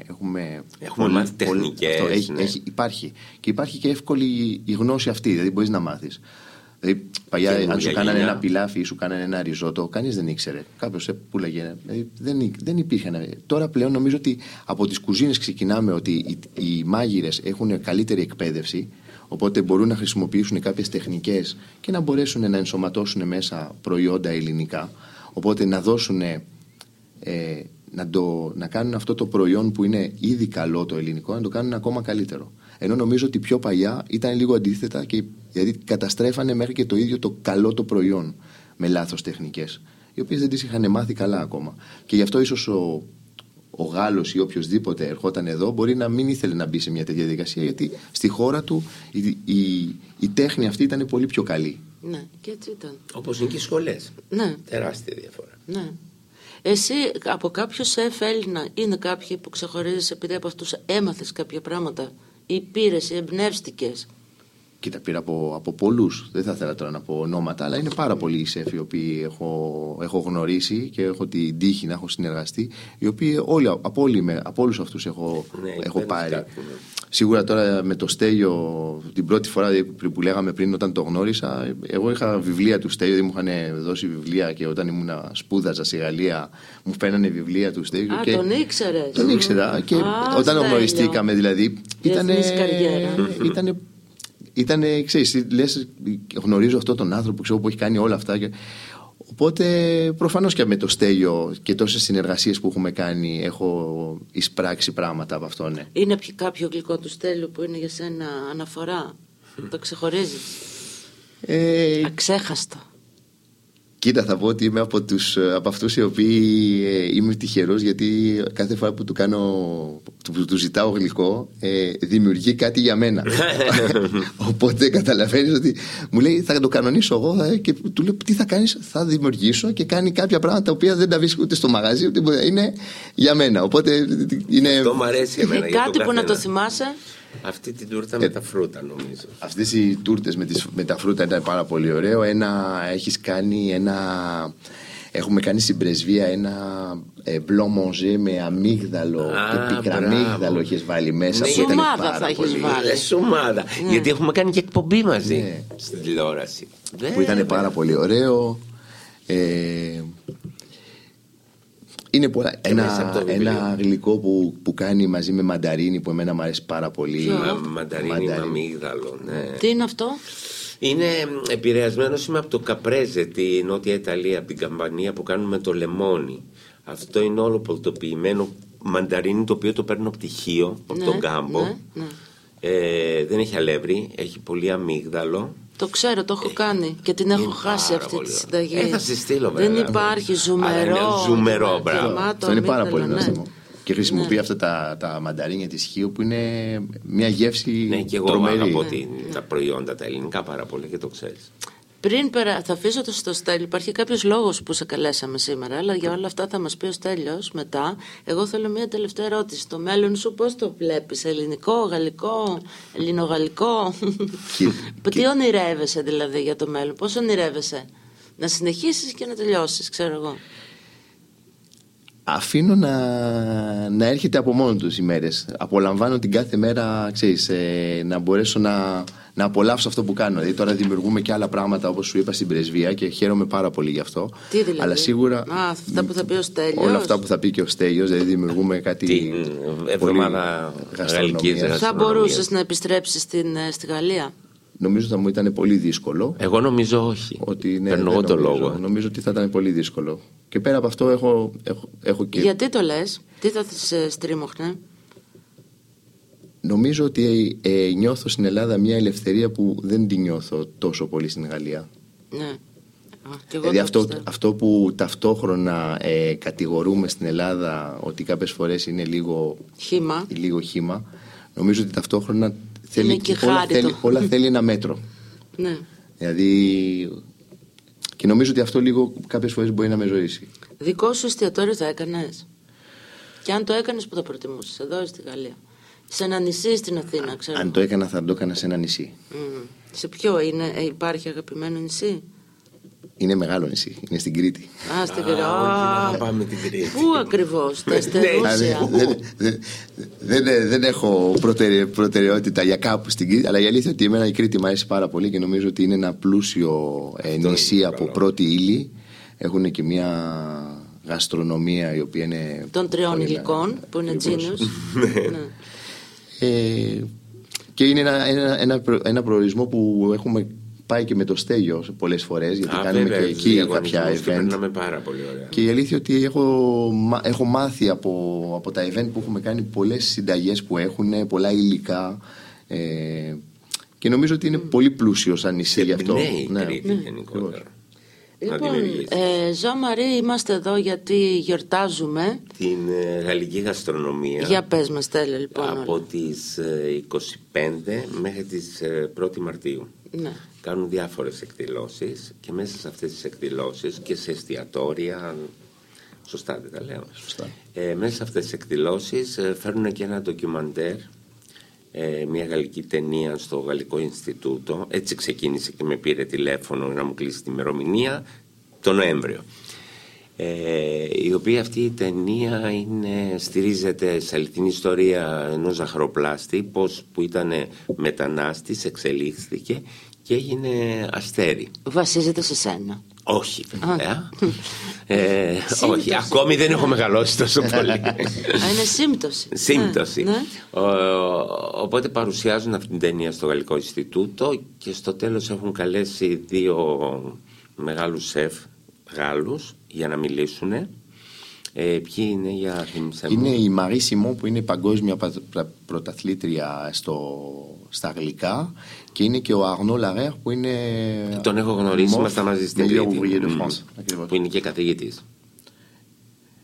S5: Έχουμε,
S4: Έχουμε μάθει τεχνικές,
S5: αυτό, έχει,
S4: ναι.
S5: έχει- υπάρχει. Και υπάρχει και εύκολη η γνώση αυτή, δηλαδή μπορείς να μάθεις. Δηλαδή, παλιά, αν
S4: Καινούργια
S5: σου κάνανε
S4: γενιά.
S5: ένα πιλάφι ή σου κάνανε ένα ριζότο, κανείς δεν ήξερε. Κάποιος σε πουλάγε. Δηλαδή, δεν, υ- δεν υπήρχαν. Τώρα πλέον νομίζω ότι από τις κουζίνες ξεκινάμε ότι οι, οι μάγειρες έχουν καλύτερη εκπαίδευση. Οπότε μπορούν να χρησιμοποιήσουν κάποιες τεχνικές και να μπορέσουν να ενσωματώσουν μέσα προϊόντα ελληνικά. Οπότε να δώσουν. Ε, να, το, να κάνουν αυτό το προϊόν που είναι ήδη καλό το ελληνικό, να το κάνουν ακόμα καλύτερο. Ενώ νομίζω ότι πιο παλιά ήταν λίγο αντίθετα και δηλαδή καταστρέφανε μέχρι και το ίδιο το καλό το προϊόν με λάθος τεχνικές, οι οποίες δεν τις είχαν μάθει καλά ακόμα. Και γι' αυτό ίσως ο, ο Γάλλος ή οποιοδήποτε ερχόταν εδώ μπορεί να μην ήθελε να μπει σε μια τέτοια διαδικασία γιατί στη χώρα του η, η, η τέχνη αυτή ήταν πολύ πιο καλή.
S3: Ναι, και έτσι ήταν.
S4: Όπως είναι και οι σχολές.
S3: Ναι,
S4: Τεράστια διαφορά.
S3: ναι. Εσύ από κάποιος σεφ Έλληνα είναι κάποιοι που ξεχωρίζεις επειδή από αυτούς έμαθες κάποια πράγματα ή πήρες ή εμπνεύστηκες;
S5: Κοίτα, πήρα από, από πολλούς. Δεν θα ήθελα τώρα να πω ονόματα, αλλά είναι πάρα πολλοί οι σεφ οι οποίοι έχω, έχω γνωρίσει και έχω την τύχη να έχω συνεργαστεί. Οι οποίοι όλοι, από, όλοι, με- από όλους αυτούς έχω,
S4: Ναι,
S5: έχω
S4: παίρνεις
S5: πάρει.
S4: κάτι, ναι.
S5: Σίγουρα τώρα με το Στέλιο, την πρώτη φορά που που λέγαμε πριν όταν το γνώρισα, εγώ είχα βιβλία του Στέλιο, δεν μου είχαν δώσει βιβλία και όταν ήμουν σπούδαζα στη Γαλλία μου φαίνανε βιβλία του Στέλιο.
S3: Α,
S5: και
S3: τον ήξερες.
S5: τον ήξερα και
S3: Α,
S5: όταν
S3: Στέλιο.
S5: γνωριστήκαμε δηλαδή ήτανε,
S3: Διεθνής καριέρα.
S5: ήτανε, ήτανε, ξέρεις, λες, γνωρίζω αυτόν τον άνθρωπο ξέρω, που έχει κάνει όλα αυτά και, οπότε προφανώς και με το Στέλιο και τόσες συνεργασίες που έχουμε κάνει έχω εισπράξει πράγματα από αυτό ναι.
S3: Είναι πι- κάποιο γλυκό του Στέλιου που είναι για σένα αναφορά; Το ξεχωρίζεις;
S5: Ε,
S3: Αξέχαστο.
S5: Κοίτα, θα πω ότι είμαι από, τους, από αυτούς οι οποίοι ε, είμαι τυχερός γιατί κάθε φορά που του κάνω, του, του ζητάω γλυκό, ε, δημιουργεί κάτι για μένα. <laughs> Οπότε καταλαβαίνεις ότι μου λέει θα το κανονίσω εγώ ε, και του λέω τι θα κάνεις, θα δημιουργήσω και κάνει κάποια πράγματα τα οποία δεν τα βρίσκω ούτε στο μαγαζί ούτε ποτέ. είναι για μένα. Οπότε είναι...
S4: Αυτό μου αρέσει εμένα.
S3: Ε,
S4: για
S3: κάτι
S4: τον
S3: που να το
S4: καθένα.
S3: θυμάσαι;
S4: Αυτή την τούρτα με τα φρούτα νομίζω.
S5: Αυτές οι τούρτες με, τις, με τα φρούτα ήταν πάρα πολύ ωραίο. Ένα, έχεις κάνει ένα... Έχουμε κάνει στην πρεσβεία ένα ε, μπλο μοζέ με αμύγδαλο
S4: Α,
S5: και πικραμύγδαλο
S4: μπράβο.
S5: έχεις βάλει μέσα.
S4: Ναι,
S5: που ήταν
S3: Σουμάδα
S5: πάρα
S3: θα έχεις
S5: πολύ-
S3: βάλει.
S4: Ε, Σουμάδα. Γιατί έχουμε κάνει και εκπομπή μαζί
S5: Ναι.
S4: στην τηλεόραση.
S5: Που ήταν πάρα πολύ ωραίο. Ε, είναι πολλά.
S4: μέσα από
S5: Ένα,
S4: το βιβλίο.
S5: ένα γλυκό που, που κάνει μαζί με μανταρίνι που εμένα μου αρέσει πάρα πολύ.
S3: Ποιο;
S4: Μα- Μανταρίνι με αμύγδαλο, ναι.
S3: Τι είναι αυτό;
S4: Είναι επηρεασμένος είμαι από το Καπρέζε, τη Νότια Ιταλία, από την καμπανία που κάνουν με το λεμόνι. Αυτό είναι όλο πολτοποιημένο μανταρίνι το οποίο το παίρνω από τυχείο, από
S3: Ναι,
S4: τον κάμπο.
S3: ναι, ναι.
S4: Ε, δεν έχει αλεύρι, έχει πολύ αμύγδαλο.
S3: Το ξέρω, το έχω κάνει και την έχω
S4: Είναι
S3: χάσει
S4: πάρα
S3: αυτή
S4: πολύ
S3: τη
S4: ωραία.
S3: συνταγή.
S4: Ε, θα στη στείλω,
S3: Δεν
S4: βέβαια.
S3: υπάρχει
S4: Αλλά
S3: ζουμερό.
S4: είναι ζουμερό, μπράβο.
S3: γεμάτο
S5: Αυτό είναι πάρα πολύ
S3: αμύγδαλο, ναι.
S5: νόστιμο. Και χρησιμοποιεί αυτά τα, τα μανταρίνια της Χίου που είναι μια γεύση
S4: Ναι, και εγώ
S5: τρομερή.
S4: αγαπώ την- τα προϊόντα τα ελληνικά πάρα πολύ και το ξέρεις.
S3: Πριν περα... θα αφήσω το στο Στέλιο, υπάρχει κάποιος λόγος που σε καλέσαμε σήμερα, αλλά για όλα αυτά θα μας πει ο Στέλιος μετά. Εγώ θέλω μία τελευταία ερώτηση. Το μέλλον σου πώς το βλέπεις, ελληνικό, γαλλικό, ελληνογαλλικό;
S5: Κοίτα,
S3: Τι ονειρεύεσαι δηλαδή για το μέλλον, πώς ονειρεύεσαι; Να συνεχίσεις και να τελειώσεις, ξέρω εγώ.
S5: Αφήνω να, να έρχεται από μόνο τους οι μέρες. Απολαμβάνω την κάθε μέρα, ξέρεις, ε, να μπορέσω να, να απολαύσω αυτό που κάνω. Δηλαδή, τώρα δημιουργούμε και άλλα πράγματα όπως σου είπα στην πρεσβεία και χαίρομαι πάρα πολύ γι' αυτό.
S3: Τι δηλαδή;
S5: Αλλά σίγουρα.
S3: Α, αυτά που θα πει ο Στέλιος.
S5: Όλα αυτά που θα πει και ο Στέλιος, δηλαδή δημιουργούμε κάτι.
S4: Την εβδομάδα
S5: πολύ
S4: γαλλικής
S5: γαστρονομίας.
S3: Θα
S4: γαστρονομίας.
S3: μπορούσες να επιστρέψεις στην, ε, στη Γαλλία;
S5: Νομίζω θα μου ήταν πολύ δύσκολο.
S4: Εγώ νομίζω όχι.
S5: Ότι ναι,
S4: Παίρνω
S5: δεν
S4: εγώ το
S5: νομίζω.
S4: λόγο.
S5: Νομίζω ότι θα ήταν πολύ δύσκολο. Και πέρα από αυτό έχω, έχω, έχω και
S3: Γιατί το λες, τι θα σε στρίμωχνε;
S5: Νομίζω ότι ε, νιώθω στην Ελλάδα μια ελευθερία που δεν τη νιώθω τόσο πολύ στην Γαλλία.
S3: Ναι. Α, και εγώ
S5: Δηλαδή
S3: το
S5: αυτό,
S3: πιστεύω.
S5: αυτό που ταυτόχρονα ε, κατηγορούμε στην Ελλάδα ότι κάποιες φορές είναι λίγο,
S3: Χήμα.
S5: λίγο χήμα, νομίζω ότι ταυτόχρονα θέλει,
S3: Είναι και
S5: όλα,
S3: χάριτο.
S5: θέλει, όλα θέλει ένα <laughs> μέτρο.
S3: Ναι.
S5: Δηλαδή, και νομίζω ότι αυτό λίγο κάποιες φορές μπορεί να με ζωήσει.
S3: Δικό σου εστιατόριο θα έκανες; Και αν το έκανες, που θα προτιμούσες, εδώ ή στη Γαλλία. Σε ένα νησί ή στην Αθήνα, ξέρω.
S5: Αν το έκανα θα το έκανα σε ένα νησί.
S3: Μμμ. Σε ποιο είναι, ε, υπάρχει αγαπημένο νησί;
S5: Είναι μεγάλο νησί, είναι στην Κρήτη.
S3: Α, στην
S4: Α,
S3: Κρήτη.
S4: όχι,
S3: Α,
S4: να πάμε την Κρήτη.
S3: Πού ακριβώς, τα
S5: Δηλαδή,
S3: Εστερούσια.
S5: δεν, δεν, δεν, δεν έχω προτεραι- προτεραιότητα για κάπου στην Κρήτη, αλλά η αλήθεια είναι ότι εμένα η Κρήτη μου αρέσει πάρα πολύ και νομίζω ότι είναι ένα πλούσιο ε, νησί
S4: είναι
S5: από
S4: καλό.
S5: πρώτη ύλη. Έχουν και μια γαστρονομία η οποία είναι.
S3: Των τριών
S5: πολύ-
S3: υλικών, που είναι
S5: Ακριβώς.
S3: τζίνους. ναι.
S5: Ε, και είναι ένα, ένα, ένα, προ- ένα προορισμό που έχουμε πάει και με το στέλιο πολλές φορές γιατί
S4: Α,
S5: κάνουμε
S4: βέβαια,
S5: και
S4: τους
S5: εκεί
S4: διαγωνισμούς
S5: κάποια
S4: και
S5: event.
S4: περνάμε πάρα πολύ ωραία.
S5: Και η αλήθεια ότι έχω, μα- έχω μάθει από, από τα event που έχουμε κάνει πολλές συνταγές που έχουν, πολλά υλικά ε, και νομίζω ότι είναι πολύ πλούσιος σαν νησί γι' αυτό.
S4: εμπνέει
S5: Ναι.
S4: η Κρήτη γενικότερα. Να
S3: Λοιπόν,
S4: δημιουργήσει.
S3: ε, Ζω Μαρή, είμαστε εδώ γιατί γιορτάζουμε.
S4: Την ε, γαλλική γαστρονομία
S3: Για πες μας, τέλεια λοιπόν.
S4: από
S3: όλα.
S4: τις ε, 25 μέχρι τις ε, 1η Μαρτίου.
S3: Ναι.
S4: Κάνουν διάφορες εκδηλώσεις και μέσα σε αυτές τις εκδηλώσεις και σε εστιατόρια Σωστά δεν τα λέω.
S5: Σωστά.
S4: Ε, μέσα σε αυτές τις εκδηλώσεις ε, φέρνουν και ένα ντοκιμαντέρ ε, μια γαλλική ταινία στο Γαλλικό Ινστιτούτο. Έτσι ξεκίνησε και με πήρε τηλέφωνο να μου κλείσει την ημερομηνία το Νοέμβριο. Ε, η οποία αυτή η ταινία είναι, στηρίζεται σε αληθινή ιστορία ενός ζαχαροπλάστη πώς, που ήταν μετανάστης, εξελίχθηκε και έγινε αστέρι.
S3: Βασίζεται σε σένα.
S4: Όχι, βέβαια. Ε, όχι, ακόμη δεν έχω μεγαλώσει τόσο πολύ.
S3: Α, είναι σύμπτωση.
S4: Σύμπτωση.
S3: Ναι, ναι.
S4: Ο- οπότε παρουσιάζουν αυτή την ταινία στο Γαλλικό Ινστιτούτο και στο τέλος έχουν καλέσει δύο μεγάλους σεφ Γάλλους για να μιλήσουν. Ε, ποιοι είναι για θύμισε μου.
S5: Είναι η Μαρή Σιμών που είναι παγκόσμια πα- πρα- πρωταθλήτρια στο, στα αγγλικά και είναι και ο Αρνό Λαρέρ που είναι.
S4: Τον έχω γνωρίσει,
S5: Μοφ,
S4: ήμασταν μαζί στην
S5: meilleur
S4: Κρήτη.
S5: ouvrier de
S4: Μμμ.
S5: France. Ακριβώς.
S4: Που είναι και καθηγητής.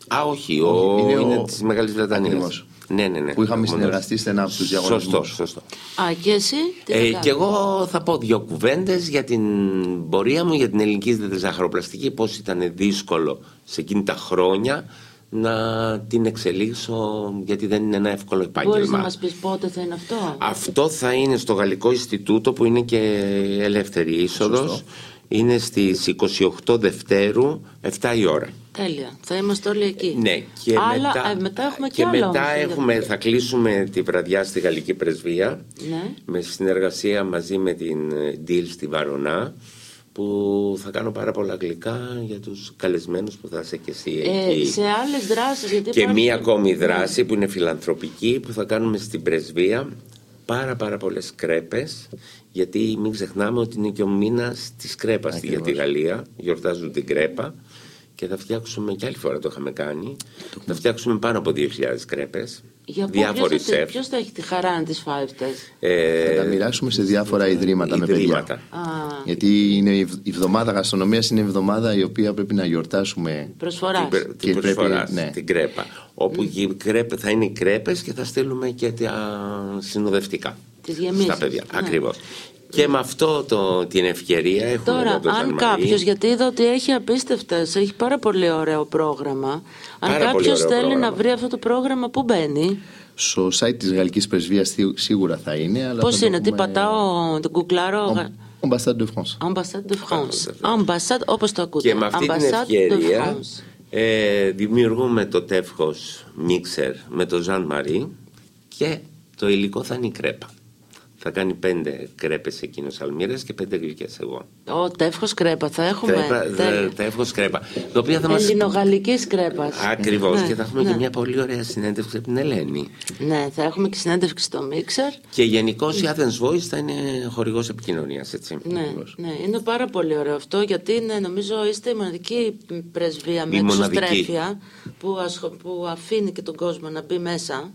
S4: Α, όχι, ο...
S5: είναι
S4: είναι,
S5: ο-
S4: της Μεγάλης Βρετανίας.
S5: Ακριβώς.
S4: Ναι, ναι, ναι.
S5: Που είχαμε
S4: Μόνο-
S5: συνεργαστεί στενά από τους διαγωνισμούς.
S4: Σωστό, σωστό.
S3: Α, και εσύ τι θα
S4: Ε,
S3: κάνεις;
S4: και εγώ θα πω δύο κουβέντες για την πορεία μου, για την ελληνική ζαχαροπλαστική, πώς ήταν δύσκολο σε εκείνη τα χρόνια να την εξελίξω, γιατί δεν είναι ένα εύκολο
S3: Μπορείς
S4: επάγγελμα.
S3: να μας πεις πότε θα είναι αυτό;
S4: Αυτό θα είναι στο Γαλλικό Ινστιτούτο που είναι και ελεύθερη είσοδος. Είναι στις 28 Δευτέρου, 7 η ώρα.
S3: Τέλεια. Θα είμαστε όλοι εκεί.
S4: Ναι, και
S3: Άλλα,
S4: μετά,
S3: ε, μετά έχουμε και,
S4: και
S3: άλλα
S4: μετά
S3: όμως,
S4: έχουμε, θα κλείσουμε τη βραδιά στη Γαλλική Πρεσβεία
S3: Ναι.
S4: με συνεργασία μαζί με την ε, Deal στη Βαρονά που θα κάνω πάρα πολλά αγγλικά για τους καλεσμένους που θα είσαι και εσύ
S3: Ε,
S4: εκεί.
S3: σε άλλες δράσεις. Γιατί
S4: Και
S3: υπάρχουν-
S4: μία ακόμη δράση που είναι φιλανθρωπική που θα κάνουμε στην Πρεσβεία πάρα πάρα πολλές κρέπες γιατί μην ξεχνάμε ότι είναι και ο μήνας της κρέπας για τη Γαλλία γιορτάζουν την κρέπα και θα φτιάξουμε και άλλη φορά το είχαμε κάνει θα φτιάξουμε πάνω από 2.000 κρέπες
S3: Για πού,
S4: διάφοροι
S3: ποιος, θα,
S4: σεφ
S3: ποιος θα έχει τη χαρά να τις φάει αυτές;
S4: ε,
S5: Θα τα μοιράσουμε σε διάφορα ιδρύματα, με
S4: ιδρύματα.
S5: παιδιά.
S3: Α,
S5: Γιατί είναι η β- η εβδομάδα γαστρονομίας είναι η εβδομάδα η οποία πρέπει να γιορτάσουμε
S3: προσφοράς.
S4: την, πρε- την
S5: Και πρέπει,
S4: προσφοράς,
S5: ναι.
S4: την κρέπα. Όπου η κρέπε, θα είναι οι κρέπες και θα στείλουμε και τα συνοδευτικά.
S3: Τις γεμίσεις.
S4: Στα παιδιά.
S3: Ναι.
S4: Ακριβώς. Και με αυτό το, την ευκαιρία έχουμε
S3: Τώρα,
S4: εδώ το Ζαν
S3: αν
S4: Μαρί.
S3: κάποιος, γιατί είδα ότι έχει απίστευτες, έχει πάρα πολύ ωραίο πρόγραμμα. Αν
S4: Πάρα πολύ
S3: κάποιος
S4: ωραίο
S3: θέλει
S4: πρόγραμμα.
S3: να βρει αυτό το πρόγραμμα, πού μπαίνει,
S5: Στο site της Γαλλικής Πρεσβείας σί- σίγουρα θα είναι. αλλά
S3: πώς
S5: θα το
S3: είναι, τι
S5: έχουμε-
S3: πατάω, τον κουκλάρω;
S5: Ambassade de France.
S3: Ambassade de France. Ambassade, όπως το ακούτε.
S4: Και με αυτή την
S3: Ambassade de
S4: ευκαιρία
S3: France.
S4: ε, δημιουργούμε το τεύχος μίξερ με το Ζαν Μαρί και το υλικό θα είναι η κρέπα. Θα κάνει πέντε κρέπες εκείνος αλμύρες και πέντε γλυκές εγώ.
S3: Ω, τεύχο κρέπα, θα έχουμε.
S4: Κρέπα,
S3: τέλεια.
S4: δε- τεύχος κρέπα. Το οποίο θα μας...
S3: Ελληνογαλλικής κρέπας.
S4: Ακριβώς
S3: Ναι,
S4: και θα έχουμε
S3: ναι.
S4: και μια πολύ ωραία συνέντευξη από την Ελένη.
S3: Ναι, θα έχουμε και συνέντευξη στο Μίξερ.
S4: Και γενικώ η Athens Voice θα είναι χορηγός επικοινωνίας, έτσι.
S3: Ναι, ναι, είναι πάρα πολύ ωραίο αυτό γιατί είναι, νομίζω είστε η μοναδική πρεσβεία με
S4: Η μοναδική.
S3: εξωστρέφεια που, ασχο- που αφήνει και τον κόσμο να μπει μέσα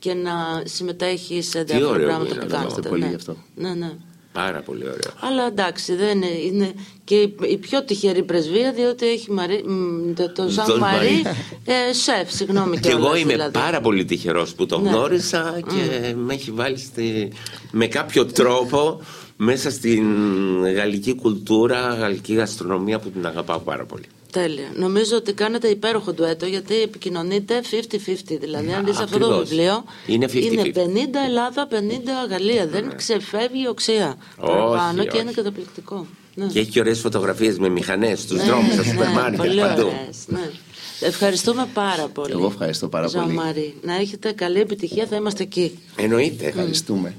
S3: και να συμμετέχεις σε διάφορα
S4: ωραίο
S3: πράγματα
S4: είναι
S3: που
S4: αυτό.
S3: κάνετε.
S5: Ευχαριστώ πολύ
S3: ναι.
S5: γι' αυτό.
S3: Ναι, ναι.
S4: Πάρα πολύ ωραίο.
S3: Αλλά εντάξει, δεν είναι, είναι και η- η πιο τυχερή πρεσβεία διότι έχει Μαρί, μ, το, το Ζαν
S4: Τον
S3: Μαρί
S4: Μαρί.
S3: ε, σεφ, συγγνώμη
S4: Και εγώ
S3: κιόλας,
S4: είμαι
S3: δηλαδή.
S4: πάρα πολύ τυχερός που το
S3: Ναι.
S4: γνώρισα και με έχει βάλει στη- με κάποιο τρόπο μέσα στην γαλλική κουλτούρα, γαλλική γαστρονομία που την αγαπάω πάρα πολύ.
S3: Τέλεια. Νομίζω ότι κάνετε υπέροχο ντουέτο γιατί επικοινωνείτε 50-50. Δηλαδή, αν δεις αυτό το
S4: Ακριβώς.
S3: βιβλίο,
S4: Είναι 50-50.
S3: είναι 50 Ελλάδα, 50 Γαλλία. Δεν ξεφεύγει η οξία.
S4: Όχι,
S3: παραπάνω και
S4: όχι.
S3: είναι καταπληκτικό. Ναι.
S4: Και έχει και ωραίες φωτογραφίες με μηχανές στους
S3: Ναι,
S4: δρόμους, στα
S3: ναι,
S4: σούπερ μάρκετ,
S3: πολύ
S4: παντού.
S3: ωραίες, ναι. Ευχαριστούμε πάρα πολύ.
S5: Εγώ ευχαριστώ πάρα
S3: Ζαν
S5: πολύ.
S3: Μαρί. Να έχετε καλή επιτυχία, θα είμαστε εκεί.
S4: Εννοείται.
S5: Ευχαριστούμε.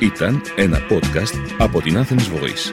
S1: Ήταν ένα podcast από την Athens Voice.